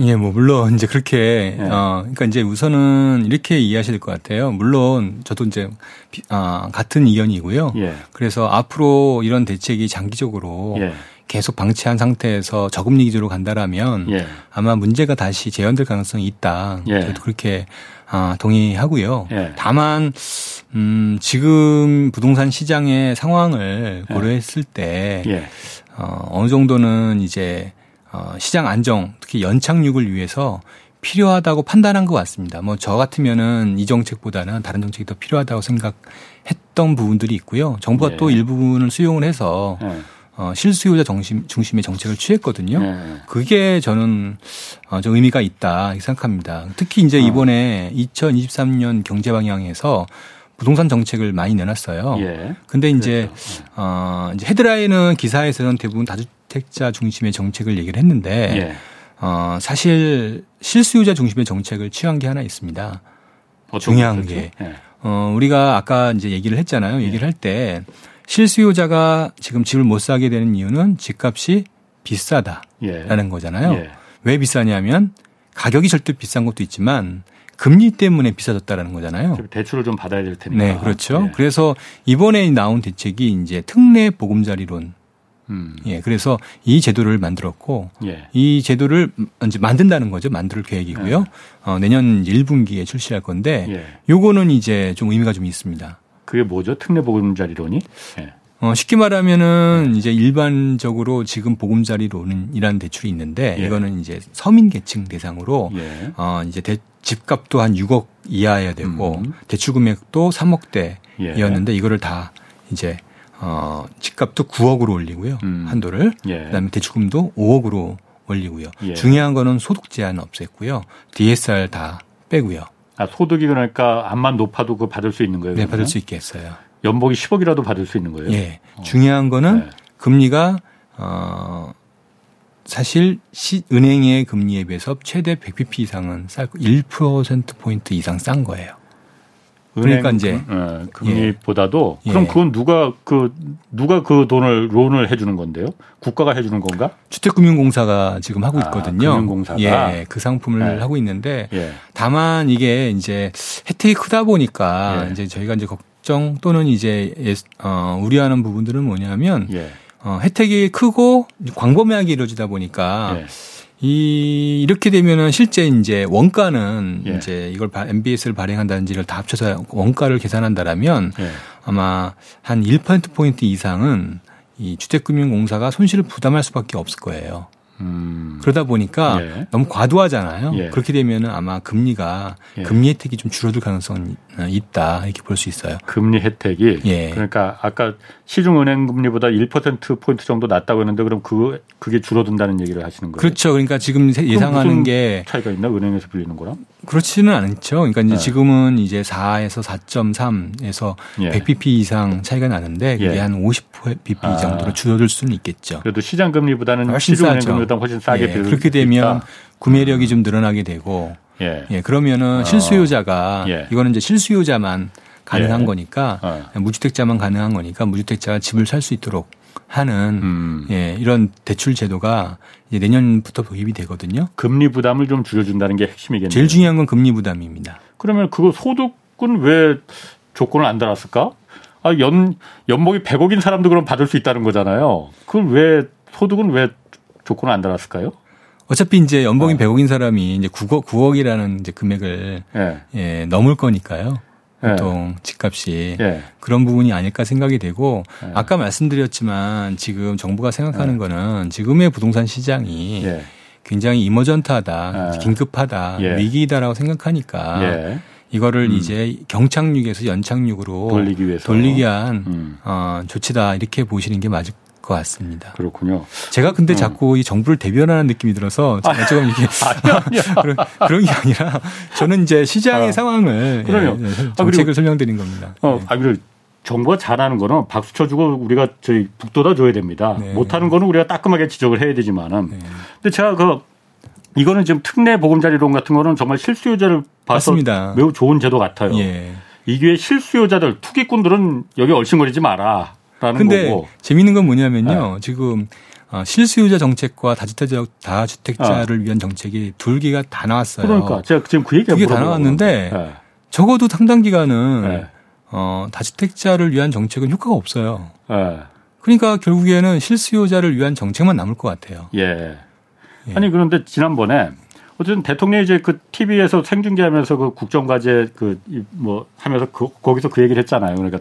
예, 뭐 물론 이제 그렇게 네. 어 그러니까 이제 우선은 이렇게 이해하셔야 될것 같아요. 물론 저도 이제 아 같은 의견이고요. 예. 그래서 앞으로 이런 대책이 장기적으로 예. 계속 방치한 상태에서 저금리 기조로 간다라면 예. 아마 문제가 다시 재현될 가능성이 있다. 예. 저도 그렇게 아 동의하고요. 예. 다만 음 지금 부동산 시장의 상황을 예. 고려했을 때 어, 어느 정도는 이제 어, 시장 안정, 특히 연착륙을 위해서 필요하다고 판단한 것 같습니다. 뭐 저 같으면은 이 정책보다는 다른 정책이 더 필요하다고 생각했던 부분들이 있고요. 정부가 네. 또 일부분을 수용을 해서 네. 어, 실수요자 중심, 중심의 정책을 취했거든요. 네. 그게 저는 어, 좀 의미가 있다 이렇게 생각합니다. 특히 이제 어. 이번에 2023년 경제 방향에서 부동산 정책을 많이 내놨어요. 예. 근데 이제 그렇죠. 어 이제 헤드라인은 기사에서는 대부분 다주 택자 중심의 정책을 얘기를 했는데 예. 어 사실 실수요자 중심의 정책을 취한 게 하나 있습니다. 중요한 게 예. 어 우리가 아까 이제 얘기를 했잖아요. 예. 얘기를 할 때 실수요자가 지금 집을 못 사게 되는 이유는 집값이 비싸다라는 예. 거잖아요. 예. 왜 비싸냐면 가격이 절대 비싼 것도 있지만 금리 때문에 비싸졌다라는 거잖아요. 대출을 좀 받아야 될 테니까. 네, 그렇죠. 예. 그래서 이번에 나온 대책이 이제 특례 보금자리론. 음. 예, 그래서 이 제도를 만들었고 예. 이 제도를 이제 만든다는 거죠. 만들 계획이고요. 예. 어, 내년 1분기에 출시할 건데 예. 요거는 이제 좀 의미가 좀 있습니다. 그게 뭐죠? 특례 보금자리론이? 예. 어, 쉽게 말하면은 이제 일반적으로 지금 보금자리론이라는 대출이 있는데 예. 이거는 이제 서민 계층 대상으로 예. 어, 이제 대, 집값도 한 6억 이하여야 되고 음. 대출 금액도 3억대였는데 예. 이거를 다 이제 어 집값도 9억으로 올리고요. 음. 한도를. 예. 그다음에 대출금도 5억으로 올리고요. 예. 중요한 거는 소득 제한 없앴고요. DSR 다 빼고요. 아, 소득이 그러니까 암만 높아도 그 받을 수 있는 거예요? 네, 그러면? 받을 수 있게 했어요. 연봉이 10억이라도 받을 수 있는 거예요? 예. 어. 중요한 거는 네. 금리가 어 사실 시, 은행의 금리에 비해서 최대 100bp 이상은 쌀고 1% 포인트 이상 싼 거예요. 그러니까 이제 그, 금리보다도 예. 그럼 그건 누가 그 누가 그 돈을 론을 해주는 건데요? 국가가 해주는 건가? 주택금융공사가 지금 하고 아, 있거든요. 아, 금융공사가 예, 그 상품을 네. 하고 있는데 예. 다만 이게 이제 혜택이 크다 보니까 예. 이제 저희가 이제 걱정 또는 이제 어, 우려하는 부분들은 뭐냐면. 예. 어, 혜택이 크고 광범위하게 이루어지다 보니까 예. 이 이렇게 되면은 실제 이제 원가는 예. 이제 이걸 MBS를 발행한다든지를 다 합쳐서 원가를 계산한다라면 예. 아마 한 1% 포인트 이상은 이 주택금융공사가 손실을 부담할 수밖에 없을 거예요. 음. 그러다 보니까 예. 너무 과도하잖아요. 예. 그렇게 되면 아마 금리가 예. 금리 혜택이 좀 줄어들 가능성이 있다 이렇게 볼 수 있어요. 금리 혜택이 예. 그러니까 아까 시중은행 금리보다 1% 포인트 정도 낮다고 했는데 그럼 그 그게 줄어든다는 얘기를 하시는 거예요. 그렇죠. 그러니까 지금 예상하는 게 차이가 있나 은행에서 빌리는 거랑? 그렇지는 않죠. 그러니까 이제 네. 지금은 이제 4에서 4.3에서 예. 100bp 이상 차이가 나는데 그게 예. 한 50bp 아. 정도로 줄어들 수는 있겠죠. 그래도 시장 금리보다는 시중은행 금리보다 훨씬 싸게 예. 그렇게 되면 있다. 구매력이 좀 늘어나게 되고 예. 예 그러면은 어. 실수요자가 예. 이거는 이제 실수요자만 가능한 예. 거니까 어. 무주택자만 가능한 거니까 무주택자가 집을 살 수 있도록 하는 음. 예, 이런 대출 제도가 이제 내년부터 도입이 되거든요. 금리 부담을 좀 줄여준다는 게 핵심이겠네요. 제일 중요한 건 금리 부담입니다. 그러면 그거 소득은 왜 조건을 안 달았을까? 아, 연, 연봉이 100억인 사람도 그럼 받을 수 있다는 거잖아요. 그걸 왜, 소득은 왜 조건을 안 달았을까요? 어차피 이제 연봉이 어. 100억인 사람이 이제 9억, 9억이라는 이제 금액을 예. 예, 넘을 거니까요. 예. 보통 집값이 예. 그런 부분이 아닐까 생각이 되고 예. 아까 말씀드렸지만 지금 정부가 생각하는 예. 거는 지금의 부동산 시장이 예. 굉장히 이머전트하다, 긴급하다, 위기다라고 생각하니까 이거를 음. 이제 경착륙에서 연착륙으로 돌리기 위해서 돌리기 위한 음. 어, 조치다 이렇게 보시는 게 맞을 것 같습니다. 그렇군요. 제가 근데 음. 자꾸 이 정부를 대변하는 느낌이 들어서 제가 조금 이게 그런, 그런 게 아니라 저는 이제 시장의 아, 상황을 그럼요. 예, 정책을 아, 설명드린 겁니다. 어, 네. 아 그리고 정부가 잘하는 거는 박수 쳐주고 우리가 저희 북돋아 줘야 됩니다. 네. 못하는 거는 우리가 따끔하게 지적을 해야 되지만은. 네. 근데 제가 그 이거는 지금 특례 보금자리론 같은 거는 정말 실수요자를 봐서 맞습니다. 매우 좋은 제도 같아요. 예. 이게 실수요자들 투기꾼들은 여기 얼씬거리지 마라. 근데 거고. 재밌는 건 뭐냐면요. 네. 지금 어, 실수요자 정책과 다주택자 다주택자를 어. 위한 정책이 둘 개가 다 나왔어요. 그러니까 제가 지금 그 얘기가 두개다 나왔는데 네. 적어도 상당 기간은 네. 어, 다주택자를 위한 정책은 효과가 없어요. 네. 그러니까 결국에는 실수요자를 위한 정책만 남을 것 같아요. 예. 예. 아니 그런데 지난번에 어쨌든 대통령이 이제 그 TV에서 생중계하면서 그 국정과제 그 뭐 하면서 그 거기서 그 얘기를 했잖아요. 그러니까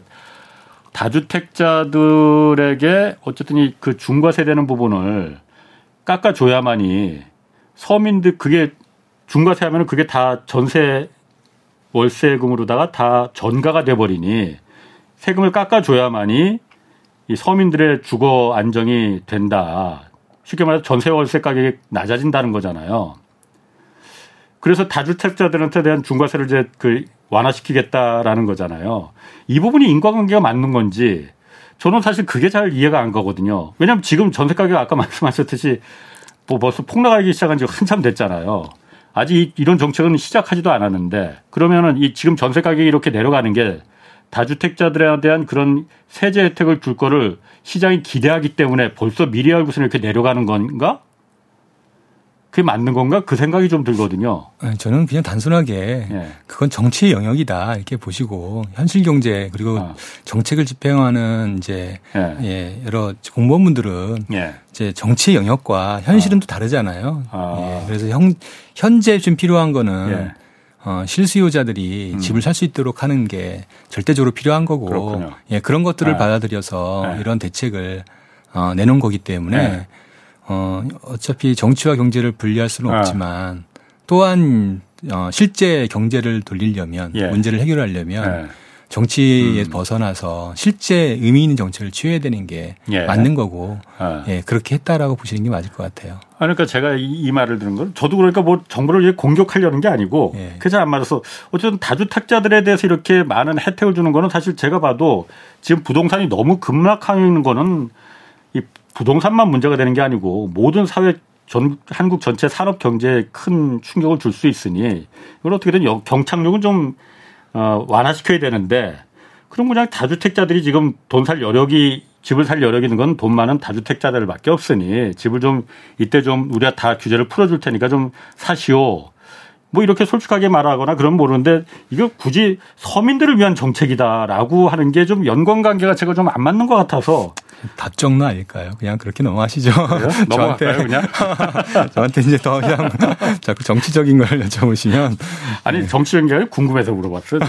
다주택자들에게 어쨌든 이 그 중과세되는 부분을 깎아줘야만이 서민들 그게 중과세 하면은 그게 다 전세 월세금으로다가 다 전가가 돼버리니 세금을 깎아줘야만이 이 서민들의 주거 안정이 된다. 쉽게 말해서 전세 월세 가격이 낮아진다는 거잖아요. 그래서 다주택자들한테 대한 중과세를 이제 그 완화시키겠다라는 거잖아요. 이 부분이 인과관계가 맞는 건지 저는 사실 그게 잘 이해가 안 가거든요. 왜냐하면 지금 전세 가격 아까 말씀하셨듯이 뭐 벌써 폭락하기 시작한 지 한참 됐잖아요. 아직 이런 정책은 시작하지도 않았는데 그러면은 이 지금 전세 가격이 이렇게 내려가는 게 다주택자들에 대한 그런 세제 혜택을 줄 거를 시장이 기대하기 때문에 벌써 미리 알고서 이렇게 내려가는 건가? 그게 맞는 건가? 그 생각이 좀 들거든요. 저는 그냥 단순하게 예. 그건 정치의 영역이다 이렇게 보시고 현실 경제 그리고 아. 정책을 집행하는 이제 예. 예 여러 공무원분들은 예. 이제 정치의 영역과 현실은 아. 또 다르잖아요. 아. 예. 그래서 현, 현재 좀 필요한 거는 예. 어, 실수요자들이 음. 집을 살 수 있도록 하는 게 절대적으로 필요한 거고 그렇군요. 예, 그런 것들을 네. 받아들여서 네. 이런 대책을 어, 내놓은 거기 때문에 네. 어, 어차피 정치와 경제를 분리할 수는 아. 없지만 또한 어, 실제 경제를 돌리려면 예. 문제를 해결하려면 예. 정치에 음. 벗어나서 실제 의미 있는 정책을 취해야 되는 게 예. 맞는 거고 아. 예, 그렇게 했다라고 보시는 게 맞을 것 같아요. 그러니까 제가 이, 이 말을 들은 건 저도 그러니까 뭐 정부를 공격하려는 게 아니고 예. 잘안 맞아서 어쨌든 다주택자들에 대해서 이렇게 많은 혜택을 주는 거는 사실 제가 봐도 지금 부동산이 너무 급락하는 거는 이 부동산만 문제가 되는 게 아니고 모든 사회 전 한국 전체 산업 경제에 큰 충격을 줄 수 있으니 이걸 어떻게든 경착륙은 좀 어, 완화시켜야 되는데 그럼 그냥 다주택자들이 지금 돈 살 여력이 집을 살 여력 있는 건 돈 많은 다주택자들밖에 없으니 집을 좀 이때 좀 우리가 다 규제를 풀어줄 테니까 좀 사시오. 뭐 이렇게 솔직하게 말하거나 그런 모르는데 이거 굳이 서민들을 위한 정책이다라고 하는 게 좀 연관 관계가 제가 좀 안 맞는 것 같아서 답정너 아닐까요? 그냥 그렇게 넘어가시죠. 저한테 그냥 저한테 이제 더 그냥 자꾸 정치적인 걸 여쭤보시면 아니 네. 정치적인 게 궁금해서 물어봤어요.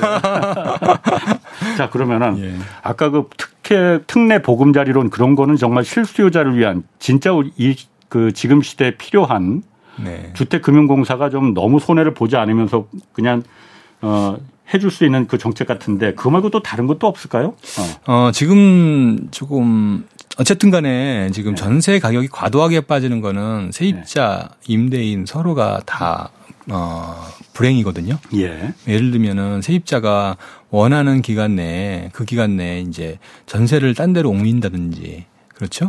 자 그러면은 예. 아까 그 특혜 특례 보금자리론 그런 거는 정말 실수요자를 위한 진짜 이 그 지금 시대에 필요한 네. 주택금융공사가 좀 너무 손해를 보지 않으면서 그냥 어 해줄 수 있는 그 정책 같은데 그거 말고 또 다른 것도 없을까요? 어, 어 지금 조금 어쨌든 간에 지금 네. 전세 가격이 과도하게 빠지는 거는 세입자, 네. 임대인 서로가 다 어, 불행이거든요. 예. 예를 들면은 세입자가 원하는 기간 내에 그 기간 내에 이제 전세를 딴 데로 옮긴다든지 그렇죠?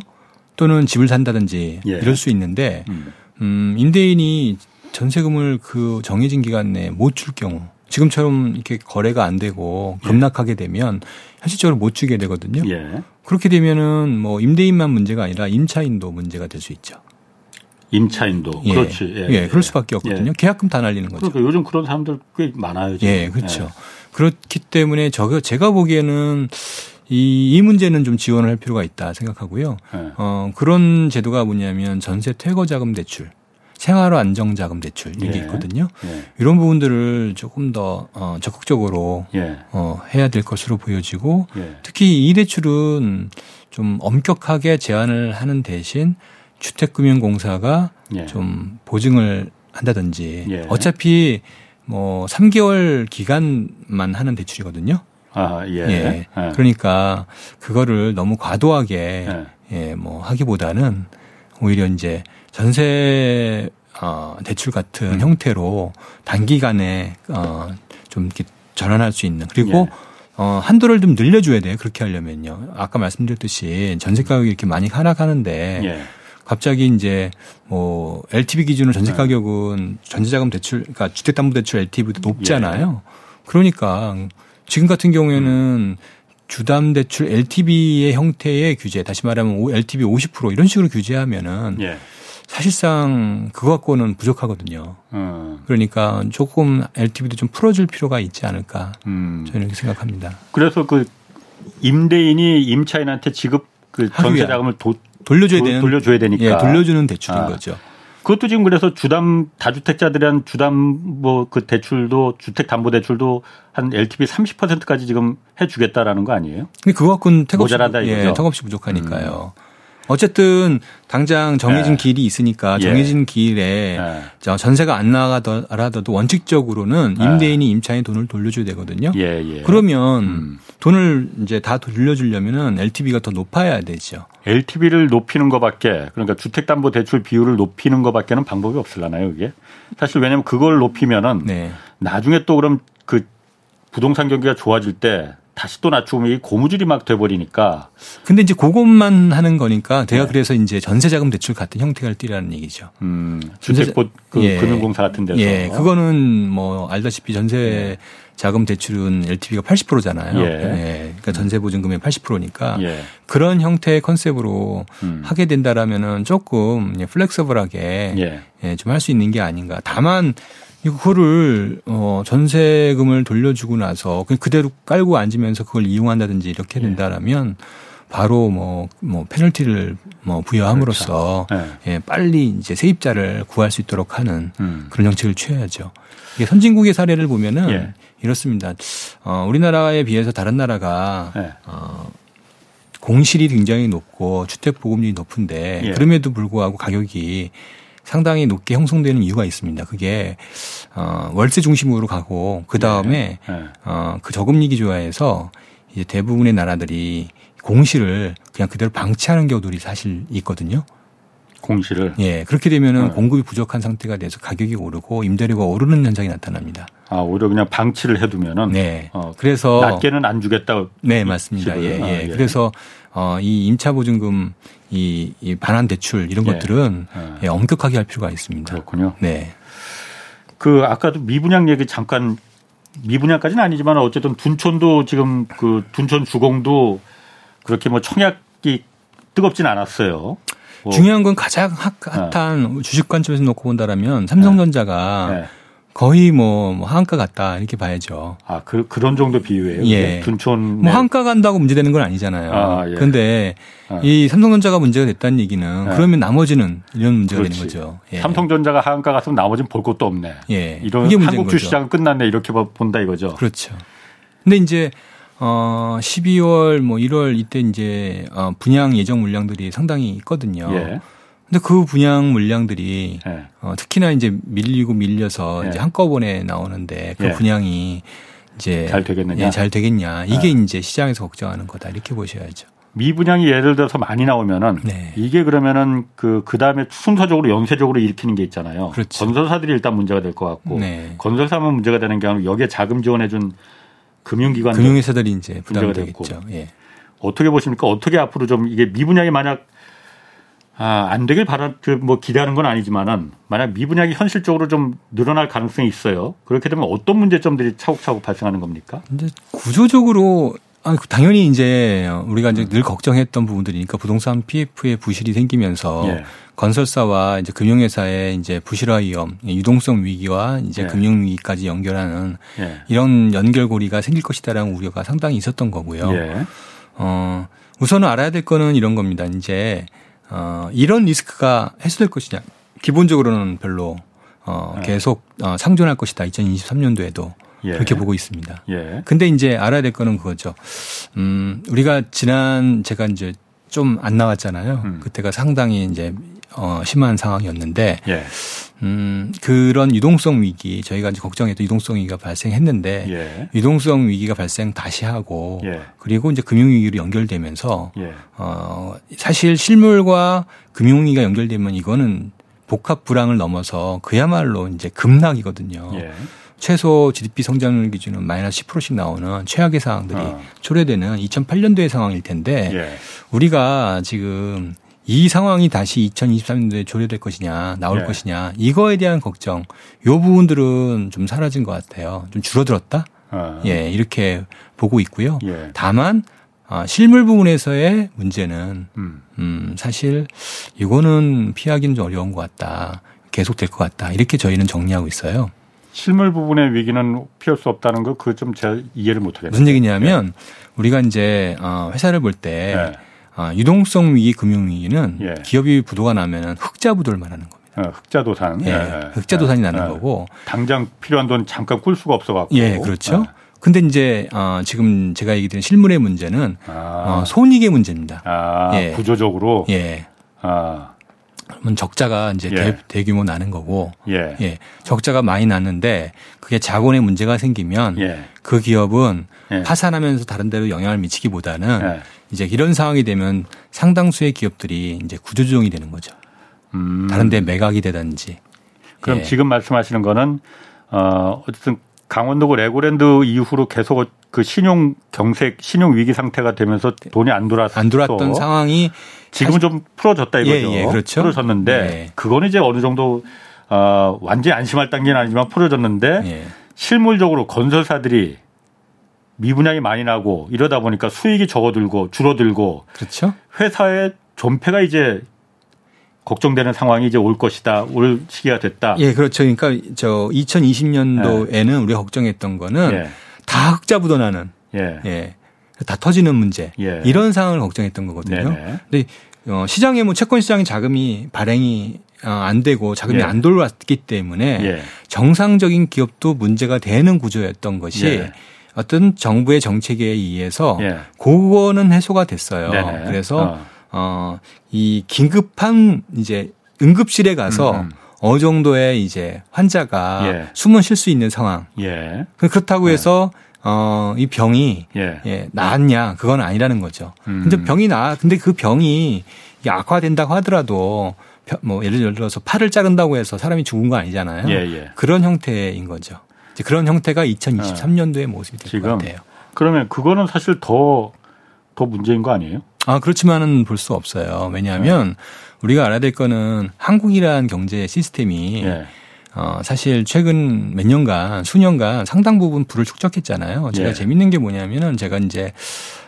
또는 집을 산다든지 예. 이럴 수 있는데 음. 음, 임대인이 전세금을 그 정해진 기간 내에 못 줄 경우 지금처럼 이렇게 거래가 안 되고 예. 급락하게 되면 현실적으로 못 주게 되거든요. 예. 그렇게 되면은 뭐 임대인만 문제가 아니라 임차인도 문제가 될 수 있죠. 임차인도 예. 그렇지. 예, 예. 그럴 수밖에 없거든요. 예. 계약금 다 날리는 거죠. 그러니까 요즘 그런 사람들 꽤 많아요. 지금. 예, 그렇죠. 예. 그렇기 때문에 저거 제가 보기에는 이, 이 문제는 좀 지원을 할 필요가 있다 생각하고요. 예. 어, 그런 제도가 뭐냐면 전세 퇴거 자금 대출. 생활 안정 자금 대출 이게 예. 있거든요. 예. 이런 부분들을 조금 더 어, 적극적으로 예. 어, 해야 될 것으로 보여지고 예. 특히 이 대출은 좀 엄격하게 제한을 하는 대신 주택금융공사가 예. 좀 보증을 한다든지 예. 어차피 뭐 3개월 기간만 하는 대출이거든요. 아, 예. 예. 그러니까 그거를 너무 과도하게 예, 뭐 하기보다는 오히려 이제 전세 어, 대출 같은 음. 형태로 단기간에 어, 좀 이렇게 전환할 수 있는 그리고 예. 어, 한도를 좀 늘려줘야 돼요. 그렇게 하려면요. 아까 말씀드렸듯이 전세 가격이 이렇게 많이 하락하는데 예. 갑자기 이제 뭐 LTV 기준으로 전세 네. 가격은 전세자금 대출, 그러니까 주택담보대출 LTV도 높잖아요. 예. 그러니까 지금 같은 경우에는 음. 주담 대출 LTV의 형태의 규제, 다시 말하면 LTV 50% 이런 식으로 규제하면은 예. 사실상 그거 갖고는 부족하거든요. 음. 그러니까 조금 LTV도 좀 풀어줄 필요가 있지 않을까 음. 저는 이렇게 생각합니다. 그래서 그 임대인이 임차인한테 지급 그 전세 자금을 돌려줘야 되는 돌려줘야 되니까 예, 돌려주는 대출인 아. 거죠. 그것도 지금 그래서 주담 다주택자들한 주담 뭐 그 대출도 주택 담보 대출도 한 LTV 30%까지 지금 해 주겠다라는 거 아니에요? 근데 그거 갖고는 턱없이 모자라다 예, 턱없이 부족하니까요. 음. 어쨌든 당장 정해진 네. 길이 있으니까 예. 정해진 예. 길에 네. 전세가 안 나가더라도 원칙적으로는 네. 임대인이 임차인 돈을 돌려줘야 되거든요. 예, 예. 그러면 음. 돈을 이제 다 돌려주려면은 LTV가 더 높아야 되죠. LTV를 높이는 것밖에 그러니까 주택담보대출 비율을 높이는 것밖에는 방법이 없을라나요, 이게? 사실 왜냐하면 그걸 높이면은 네. 나중에 또 그럼 그 부동산 경기가 좋아질 때 다시 또 낮추면 이 고무줄이 막 돼버리니까. 근데 이제 그것만 하는 거니까 제가 네. 그래서 이제 전세자금 대출 같은 형태를 띠라는 얘기죠. 음, 주택보 그 예. 금융공사 같은 데서. 예, 그거는 뭐 알다시피 전세 자금 대출은 LTV가 80%잖아요. 예. 예. 그러니까 전세 보증금의 80%니까 예. 그런 형태의 컨셉으로 음. 하게 된다라면은 조금 플렉서블하게 예. 예, 좀할 수 있는 게 아닌가. 다만 이거를 어 전세금을 돌려주고 나서 그냥 그대로 깔고 앉으면서 그걸 이용한다든지 이렇게 예. 된다라면 바로 뭐뭐 뭐 페널티를 뭐 부여함으로써 그렇죠. 네. 예, 빨리 이제 세입자를 구할 수 있도록 하는 음. 그런 정책을 취해야죠. 이게 선진국의 사례를 보면은 예. 이렇습니다. 어 우리나라에 비해서 다른 나라가 예. 어 공실이 굉장히 높고 주택 보급률이 높은데 예. 그럼에도 불구하고 가격이 상당히 높게 형성되는 이유가 있습니다. 그게 어 월세 중심으로 가고 그 다음에 네. 네. 어 그 저금리 기 조화에서 이제 대부분의 나라들이 공시를 그냥 그대로 방치하는 경우들이 사실 있거든요. 공시를. 예. 그렇게 되면은 네. 공급이 부족한 상태가 돼서 가격이 오르고 임대료가 오르는 현상이 나타납니다. 아, 오히려 그냥 방치를 해두면은. 네. 어, 그래서. 낮게는 안 주겠다. 네, 맞습니다. 예, 예. 아, 예. 그래서 어, 이 임차보증금 이, 이 반환 대출 이런 예. 것들은 예. 예, 엄격하게 할 필요가 있습니다. 그렇군요. 네. 그 아까도 미분양 얘기 잠깐 미분양까지는 아니지만 어쨌든 둔촌도 지금 그 둔촌 주공도 그렇게 뭐 청약이 뜨겁진 않았어요. 뭐. 중요한 건 가장 핫한 네. 주식 관점에서 놓고 본다라면 삼성전자가 네. 네. 거의 뭐, 뭐 한가 같다 이렇게 봐야죠. 아, 그, 그런 정도 비유예요. 예. 둔촌. 뭐 한가 간다고 문제되는 건 아니잖아요. 아, 예. 그런데 아. 이 삼성전자가 문제가 됐다는 얘기는 예. 그러면 나머지는 이런 문제가 그렇지. 되는 거죠. 예. 삼성전자가 한가 갔으면 나머지는 볼 것도 없네. 예. 이런 한국 주 시장은 끝났네 이렇게 본다 이거죠. 그렇죠. 근데 이제 어 12월 뭐 1월 이때 이제 어 분양 예정 물량들이 상당히 있거든요. 예. 근데 그 분양 물량들이 예. 어, 특히나 이제 밀리고 밀려서 예. 이제 한꺼번에 나오는데 그 예. 분양이 이제 잘 되겠느냐? 예, 잘 되겠냐? 이게 이제 시장에서 걱정하는 거다 이렇게 보셔야죠. 미분양이 예를 들어서 많이 나오면은 네. 이게 그러면은 그 그다음에 순서적으로 연쇄적으로 일으키는 게 있잖아요. 그렇죠. 건설사들이 일단 문제가 될 것 같고 네. 건설사만 문제가 되는 게 아니라 여기에 자금 지원해 준 금융기관 금융회사들이 이제 부담이 되겠죠. 예. 어떻게 보십니까? 어떻게 앞으로 좀 이게 미분양이 만약 아, 안 되길 바라, 그 뭐 기대하는 건 아니지만은 만약 미분양이 현실적으로 좀 늘어날 가능성이 있어요. 그렇게 되면 어떤 문제점들이 차곡차곡 발생하는 겁니까? 이제 구조적으로 아, 당연히 이제 우리가 이제 늘 걱정했던 부분들이니까 부동산 PF의 부실이 생기면서 예. 건설사와 이제 금융회사의 이제 부실화 위험, 유동성 위기와 이제 예. 금융 위기까지 연결하는 예. 이런 연결고리가 생길 것이다라는 우려가 상당히 있었던 거고요. 예. 어, 우선은 알아야 될 거는 이런 겁니다. 이제 어, 이런 리스크가 해소될 것이냐. 기본적으로는 별로 어, 예. 계속 어, 상존할 것이다. 2023년도에도. 예. 그렇게 보고 있습니다. 예. 근데 이제 알아야 될 거는 그거죠. 음, 우리가 지난 제가 이제 좀 안 나왔잖아요. 음. 그때가 상당히 이제 어, 심한 상황이었는데 예. 음, 그런 유동성 위기 저희가 이제 걱정했던 유동성 위기가 발생했는데 예. 유동성 위기가 발생 다시 하고 예. 그리고 이제 금융 위기로 연결되면서 예. 어, 사실 실물과 금융 위기가 연결되면 이거는 복합 불황을 넘어서 그야말로 이제 급락이거든요. 예. 최소 GDP 성장률 기준은 마이너스 10%씩 나오는 최악의 상황들이 어. 초래되는 2008년도의 상황일 텐데 예. 우리가 지금 이 상황이 다시 2023년도에 조례될 것이냐 나올 예. 것이냐 이거에 대한 걱정 요 부분들은 좀 사라진 것 같아요. 좀 줄어들었다. 어. 예 이렇게 보고 있고요. 예. 다만 아, 실물 부분에서의 문제는 음. 음 사실 이거는 피하기는 좀 어려운 것 같다. 계속 될 것 같다. 이렇게 저희는 정리하고 있어요. 실물 부분의 위기는 피할 수 없다는 거그좀 제가 이해를 못하겠어요. 무슨 얘기냐면 네. 우리가 이제 어, 회사를 볼때 네. 어, 유동성 위기, 금융 위기는 예. 기업이 부도가 나면은 흑자 부도를 말하는 겁니다. 어, 흑자 도산. 예. 예. 흑자 도산이 예. 나는 거고. 당장 필요한 돈 잠깐 꿀 수가 없어 갖고. 예, 그렇죠. 근데 이제 어 지금 제가 얘기 드린 실물의 문제는 아. 어 손익의 문제입니다. 아, 예. 구조적으로. 예. 아. 그러면 적자가 이제 예. 대, 규모 나는 거고 예. 예. 적자가 많이 났는데 그게 자본의 문제가 생기면 예. 그 기업은 예. 파산하면서 다른 데로 영향을 미치기보다는 예. 이제 이런 상황이 되면 상당수의 기업들이 이제 구조조정이 되는 거죠. 음. 다른 데 매각이 되든지. 그럼 예. 지금 말씀하시는 거는 어 어쨌든 강원도구 레고랜드 이후로 계속 그 신용 경색, 신용 위기 상태가 되면서 돈이 안 돌았어. 안 돌았던 상황이 지금은 좀 풀어졌다 이거죠. 예, 예, 그렇죠. 풀어졌는데 예. 그거는 이제 어느 정도 어, 완전히 안심할 단계는 아니지만 풀어졌는데 예. 실물적으로 건설사들이 미분양이 많이 나고 이러다 보니까 수익이 적어들고 줄어들고 그렇죠. 회사의 존폐가 이제 걱정되는 상황이 이제 올 것이다. 올 시기가 됐다. 예, 그렇죠. 그러니까 저 2020년도에는 예. 우리가 걱정했던 거는 예. 다 흑자 부도나는 예. 예. 다 터지는 문제 예. 이런 상황을 걱정했던 거거든요. 네네. 근데 어, 시장에 뭐 채권 시장의 자금이 발행이 어, 안 되고 자금이 예. 안 돌아왔기 때문에 예. 정상적인 기업도 문제가 되는 구조였던 것이 예. 어떤 정부의 정책에 의해서 예. 그거는 해소가 됐어요. 네네. 그래서 어. 어이 긴급한 이제 응급실에 가서 음. 음. 어느 정도의 이제 환자가 예. 숨을 쉴 수 있는 상황. 예. 그렇다고 해서 어, 이 병이 예. 예, 나았냐 그건 아니라는 거죠. 음. 근데 병이 나 근데 그 병이 악화된다고 하더라도 뭐 예를 들어서 팔을 자른다고 해서 사람이 죽은 거 아니잖아요. 예, 예. 그런 형태인 거죠. 이제 그런 형태가 2023년도의 모습이 될 것 같아요. 그러면 그거는 사실 더, 더 문제인 거 아니에요? 아, 그렇지만은 볼 수 없어요. 왜냐하면 네. 우리가 알아야 될 거는 한국이라는 경제 시스템이 네. 어, 사실 최근 몇 년간, 수년간 상당 부분 불을 축적했잖아요. 제가 예. 재밌는 게 뭐냐면은 제가 이제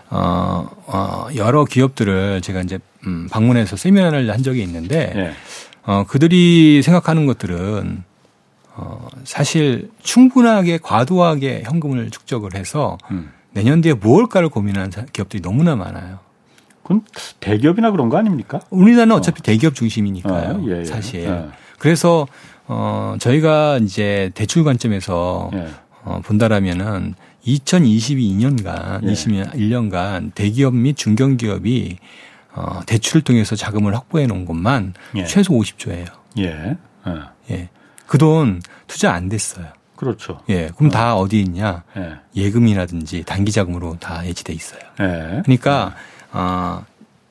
어, 어, 여러 기업들을 제가 이제 음, 방문해서 세미나를 한 적이 있는데 예. 어, 그들이 생각하는 것들은 어, 사실 충분하게 과도하게 현금을 축적을 해서 음. 내년 뒤에 무엇일까를 고민하는 기업들이 너무나 많아요. 그건 대기업이나 그런 거 아닙니까? 우리나라는 어. 차피 대기업 중심이니까요. 어, 예, 예. 사실. 예. 그래서 어, 저희가 이제 대출 관점에서 예. 어, 본다라면은 2022년간, 예. 21년간 대기업 및 중견기업이 어, 대출을 통해서 자금을 확보해 놓은 것만 예. 최소 50조예요. 예. 예. 예. 그돈 투자 안 됐어요. 그렇죠. 예. 그럼 어. 다 어디 있냐? 예. 금이라든지 단기 자금으로 다 예치돼 있어요. 예. 그러니까 어,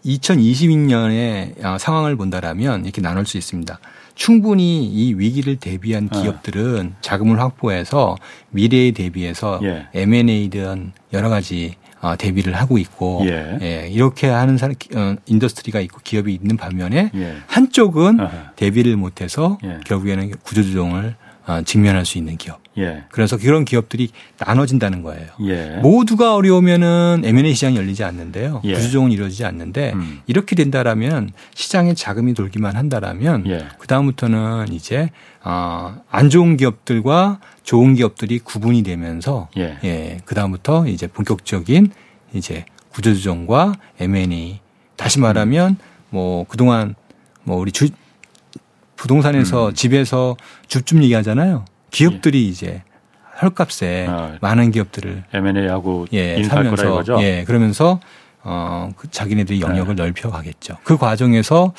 2022년의 어, 상황을 본다라면 이렇게 나눌 수 있습니다. 충분히 이 위기를 대비한 어. 기업들은 자금을 확보해서 미래에 대비해서 예. M&A든 여러 가지 어, 대비를 하고 있고 예. 예 이렇게 하는 사람 어, industry가 있고 기업이 있는 반면에 예. 한쪽은 어허. 대비를 못해서 예. 결국에는 구조조정을 어, 직면할 수 있는 기업. 예. 그래서 그런 기업들이 나눠진다는 거예요. 예. 모두가 어려우면은 M&A 시장이 열리지 않는데요. 예. 구조조정은 이루어지지 않는데 음. 이렇게 된다라면 시장에 자금이 돌기만 한다라면 예. 그 다음부터는 이제 어, 안 좋은 기업들과 좋은 기업들이 구분이 되면서 예, 예 그 다음부터 이제 본격적인 이제 구조조정과 M&A 다시 말하면 뭐 그동안 뭐 우리 주 부동산에서 음. 집에서 줍줍 얘기하잖아요. 기업들이 예. 이제 헐값에 아, 많은 기업들을 M&A하고 예, 사면서? 예, 그러면서 어, 그 자기네들이 영역을 네. 넓혀 가겠죠. 그 과정에서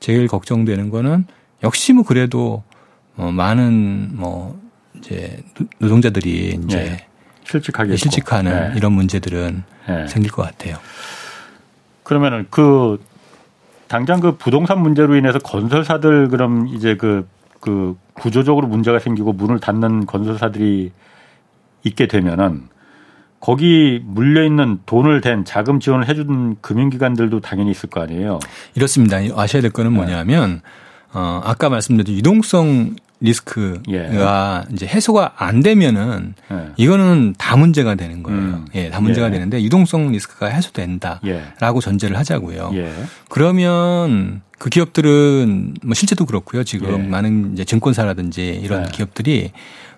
제일 걱정되는 거는 역시 뭐 그래도 어, 많은 뭐 이제 노동자들이 이제 네. 실직하게 실직하는 네. 이런 문제들은 네. 생길 것 같아요. 그러면은 그 당장 그 부동산 문제로 인해서 건설사들 그럼 이제 그, 그 구조적으로 문제가 생기고 문을 닫는 건설사들이 있게 되면은 거기 물려 있는 돈을 댄 자금 지원을 해준 금융기관들도 당연히 있을 거 아니에요. 이렇습니다. 아셔야 될 거는 네. 뭐냐면 어 아까 말씀드린 유동성 리스크가 예. 이제 해소가 안 되면은 예. 이거는 다 문제가 되는 거예요. 음. 예, 다 문제가 예. 되는데 유동성 리스크가 해소된다라고 예. 전제를 하자고요. 예. 그러면 그 기업들은 뭐 실제도 그렇고요. 지금 예. 많은 이제 증권사라든지 이런 기업들이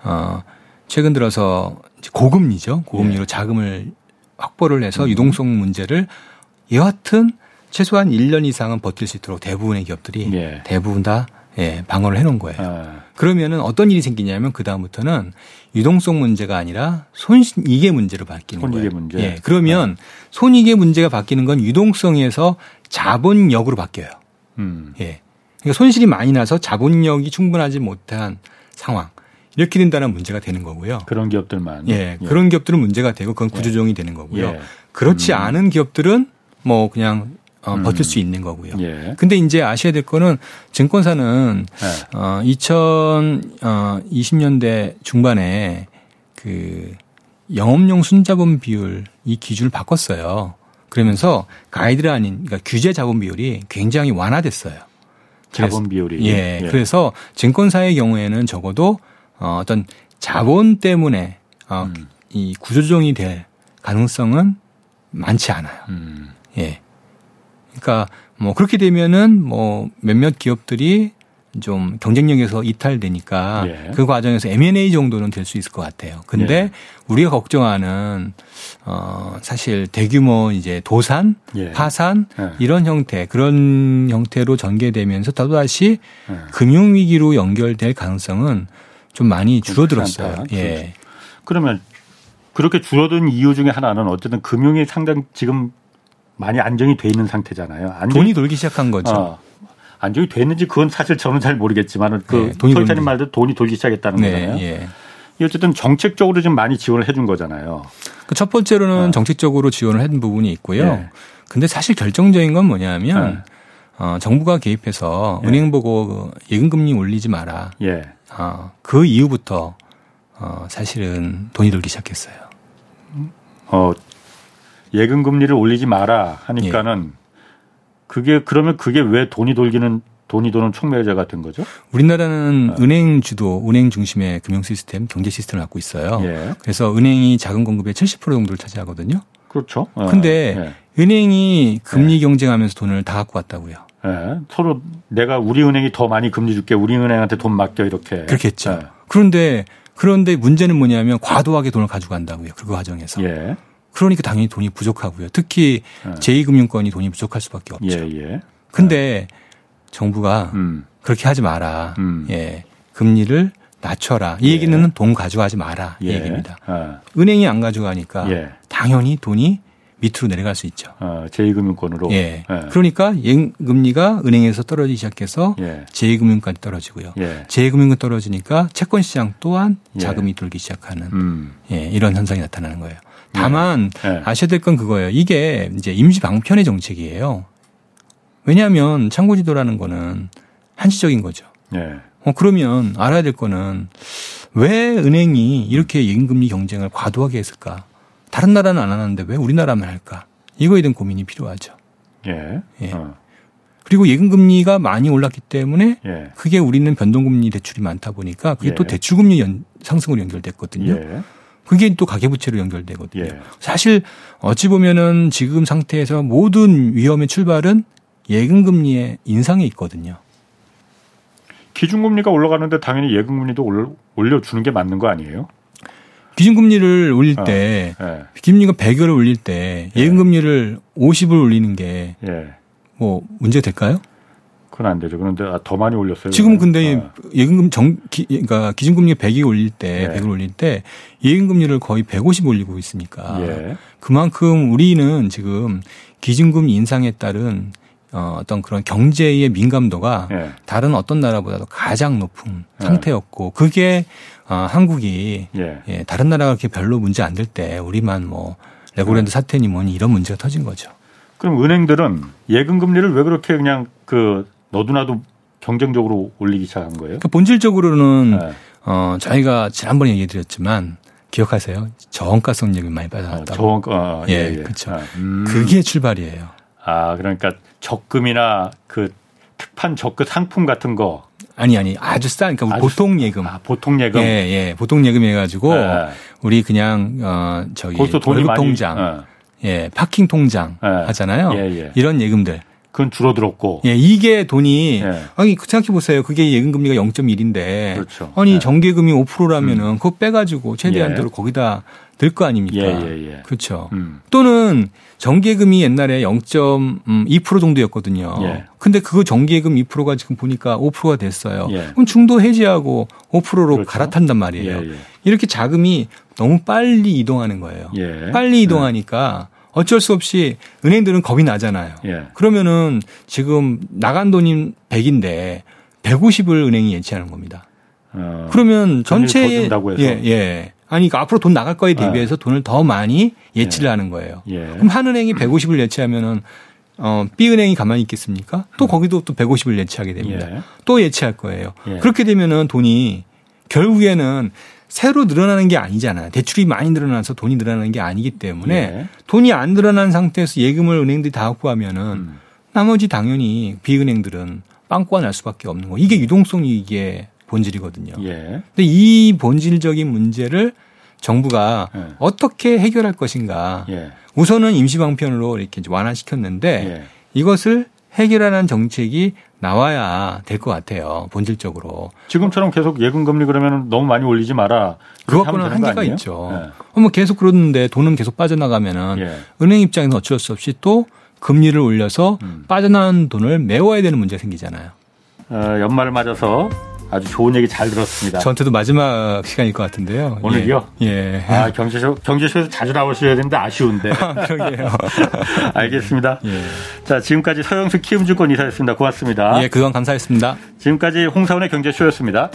어 최근 들어서 고금리죠. 고금리로 자금을 확보를 해서 음. 유동성 문제를 여하튼 최소한 1년 이상은 버틸 수 있도록 대부분의 기업들이 대부분 다 예, 방어를 해놓은 거예요. 아. 그러면은 어떤 일이 생기냐면 그 다음부터는 유동성 문제가 아니라 손익의 문제로 바뀌는 손익의 거예요. 문제. 예, 그러면 아. 손익의 문제가 바뀌는 건 유동성에서 자본력으로 바뀌어요. 음. 예. 그러니까 손실이 많이 나서 자본력이 충분하지 못한 상황. 이렇게 된다는 문제가 되는 거고요. 그런 기업들만. 예. 예. 그런 기업들은 문제가 되고 그건 구조조정이 예. 되는 거고요. 예. 그렇지 음. 않은 기업들은 뭐 그냥 어, 음. 버틸 수 있는 거고요. 예. 근데 이제 아셔야 될 거는 증권사는 예. 어, 2020년대 어, 중반에 그 영업용 순자본 비율 이 기준을 바꿨어요. 그러면서 가이드라인 그러니까 규제 자본 비율이 굉장히 완화됐어요. 자본 비율이 예. 예. 그래서 증권사의 경우에는 적어도 어, 어떤 자본 때문에 어, 음. 이 구조조정이 될 가능성은 많지 않아요. 음. 예. 그러니까 뭐 그렇게 되면은 뭐 몇몇 기업들이 좀 경쟁력에서 이탈되니까 예. 그 과정에서 M&A 정도는 될 수 있을 것 같아요. 근데 예. 우리가 걱정하는 어 사실 대규모 이제 도산, 예. 파산 예. 이런 형태 그런 형태로 전개되면서 또다시 예. 금융 위기로 연결될 가능성은 좀 많이 줄어들었어요. 예. 그러면 그렇게 줄어든 이유 중에 하나는 어쨌든 금융이 상당 지금 많이 안정이 돼 있는 상태잖아요. 안정이, 돈이 돌기 시작한 거죠. 어, 안정이 됐는지 그건 사실 저는 잘 모르겠지만 그 네, 설자님 말도 돈이 돌기 시작했다는 네, 거잖아요. 예. 어쨌든 정책적으로 좀 많이 지원을 해준 거잖아요. 그 첫 번째로는 어. 정책적으로 지원을 해준 부분이 있고요. 네. 근데 사실 결정적인 건 뭐냐면 네. 어, 정부가 개입해서 예. 은행 보고 그 예금금리 올리지 마라. 예. 어, 그 이후부터 어, 사실은 돈이 돌기 시작했어요. 어, 예금 금리를 올리지 마라 하니까는 예. 그게 그러면 그게 왜 돈이 돌기는 돈이 도는 촉매제가 된 거죠? 우리나라는 네. 은행 주도, 은행 중심의 금융 시스템, 경제 시스템을 갖고 있어요. 예. 그래서 은행이 자금 공급의 70% 정도를 차지하거든요. 그렇죠. 예. 근데 예. 은행이 금리 예. 경쟁하면서 돈을 다 갖고 왔다고요. 예. 서로 내가 우리 은행이 더 많이 금리 줄게, 우리 은행한테 돈 맡겨 이렇게. 그렇겠죠. 예. 그런데 그런데 문제는 뭐냐면 과도하게 돈을 가져간다고요. 그 과정에서. 예. 그러니까 당연히 돈이 부족하고요. 특히 예. 제2금융권이 돈이 부족할 수밖에 없죠. 예, 예. 근데 정부가 음. 그렇게 하지 마라. 음. 예. 금리를 낮춰라. 이 예. 얘기는 돈 가져가지 마라. 이 예. 얘기입니다. 아. 은행이 안 가져가니까 예. 당연히 돈이 밑으로 내려갈 수 있죠. 어, 제2금융권으로. 예. 예. 그러니까 예금리가 은행에서 떨어지기 시작해서 예. 제2금융까지 떨어지고요. 예. 제2금융권 떨어지니까 채권 시장 또한 예. 자금이 돌기 시작하는 음. 예, 이런 현상이 나타나는 거예요. 다만 예. 아셔야 될 건 그거예요. 이게 이제 임시 방편의 정책이에요. 왜냐하면 창고 지도라는 거는 한시적인 거죠. 예. 어, 그러면 알아야 될 거는 왜 은행이 이렇게 예금금리 경쟁을 과도하게 했을까? 다른 나라는 안 하는데 왜 우리나라만 할까? 이거에 대한 고민이 필요하죠. 예. 예. 어. 그리고 예금금리가 많이 올랐기 때문에 예. 그게 우리는 변동금리 대출이 많다 보니까 그게 예. 또 대출금리 연, 상승으로 연결됐거든요. 예. 그게 또 가계부채로 연결되거든요. 예. 사실 어찌 보면은 지금 상태에서 모든 위험의 출발은 예금금리의 인상에 있거든요. 기준금리가 올라가는데 당연히 예금금리도 올려주는 게 맞는 거 아니에요? 기준금리를 올릴 어, 때, 예. 기준금리가 100을 올릴 때 예. 예금금리를 50을 올리는 게, 예. 뭐, 문제 될까요? 그건 안 되죠. 그런데 아, 더 많이 올렸어요. 지금 근데 어. 예금금 정, 기, 그러니까 기준금리 100이 올릴 때, 예. 100을 올릴 때 예금금리를 거의 150 올리고 있으니까 예. 그만큼 우리는 지금 기준금리 인상에 따른 어, 어떤 그런 경제의 민감도가 예. 다른 어떤 나라보다도 가장 높은 예. 상태였고 그게 어, 한국이 예. 예, 다른 나라가 그렇게 별로 문제 안 될 때 우리만 뭐 레고랜드 예. 사태니 뭐니 이런 문제가 터진 거죠. 그럼 은행들은 예금 금리를 왜 그렇게 그냥 그 너도나도 경쟁적으로 올리기 시작한 거예요? 그러니까 본질적으로는 네. 어, 저희가 지난번에 얘기 드렸지만 기억하세요? 저원가성 예금 많이 받아놨다고. 어, 저원가, 아, 예, 예, 예. 그렇죠. 아, 음. 그게 출발이에요. 아, 그러니까 적금이나 그 특판 적금 상품 같은 거. 아니 아니 아주 싼 그러니까 아주 보통 예금. 아, 보통 예금. 예, 예. 보통 예금 해 가지고 네. 우리 그냥 어 저기 월급 통장. 어. 예, 파킹 통장 네. 하잖아요. 예, 예. 이런 예금들. 그건 줄어들었고. 예, 이게 돈이 예. 아니 생각해 보세요. 그게 예금 금리가 0.1인데 그렇죠. 아니 예. 정기금이 5%라면은 음. 그거 빼 가지고 최대한대로 예. 거기다 넣을 거 아닙니까? 예, 예, 예. 그렇죠. 음. 또는 정기예금이 옛날에 0.2% 음, 정도였거든요. 예. 근데 그 정기예금 2%가 지금 보니까 5%가 됐어요. 예. 그럼 중도 해지하고 5%로 그렇죠. 갈아탄단 말이에요. 이렇게 자금이 너무 빨리 이동하는 거예요. 예. 빨리 이동하니까 어쩔 수 없이 은행들은 겁이 나잖아요. 예. 그러면은 지금 나간 돈이 100인데 150을 은행이 예치하는 겁니다. 어, 그러면 전체의 예, 예. 아니, 그러니까 앞으로 돈 나갈 거에 대비해서 네. 돈을 더 많이 예치를 예. 하는 거예요. 예. 그럼 한 은행이 150을 예치하면은 어, B은행이 가만히 있겠습니까? 또 음. 거기도 또 150을 예치하게 됩니다. 예. 또 예치할 거예요. 예. 그렇게 되면은 돈이 결국에는 새로 늘어나는 게 아니잖아요. 대출이 많이 늘어나서 돈이 늘어나는 게 아니기 때문에 예. 돈이 안 늘어난 상태에서 예금을 은행들이 다 확보하면은 음. 나머지 당연히 비은행들은 빵꾸가 날 수밖에 없는 거. 이게 유동성이 이게 본질이거든요. 예. 근데 이 본질적인 문제를 정부가 예. 어떻게 해결할 것인가. 예. 우선은 임시방편으로 이렇게 완화시켰는데 예. 이것을 해결하는 정책이 나와야 될 것 같아요. 본질적으로. 지금처럼 계속 예금 금리 그러면 너무 많이 올리지 마라. 그것과는 한계가 있죠. 네. 뭐 계속 그러는데 돈은 계속 빠져나가면은 예. 은행 입장에서 어쩔 수 없이 또 금리를 올려서 음. 빠져나온 돈을 메워야 되는 문제가 생기잖아요. 어, 연말을 맞아서 아주 좋은 얘기 잘 들었습니다. 저한테도 마지막 시간일 것 같은데요. 오늘요? 예. 예. 아, 경제쇼, 경제쇼에서 자주 나오셔야 되는데 아쉬운데. 그러게요. 알겠습니다. 예. 자, 지금까지 서영수 키움증권 이사였습니다. 고맙습니다. 예, 그건 감사했습니다. 지금까지 홍사원의 경제쇼였습니다.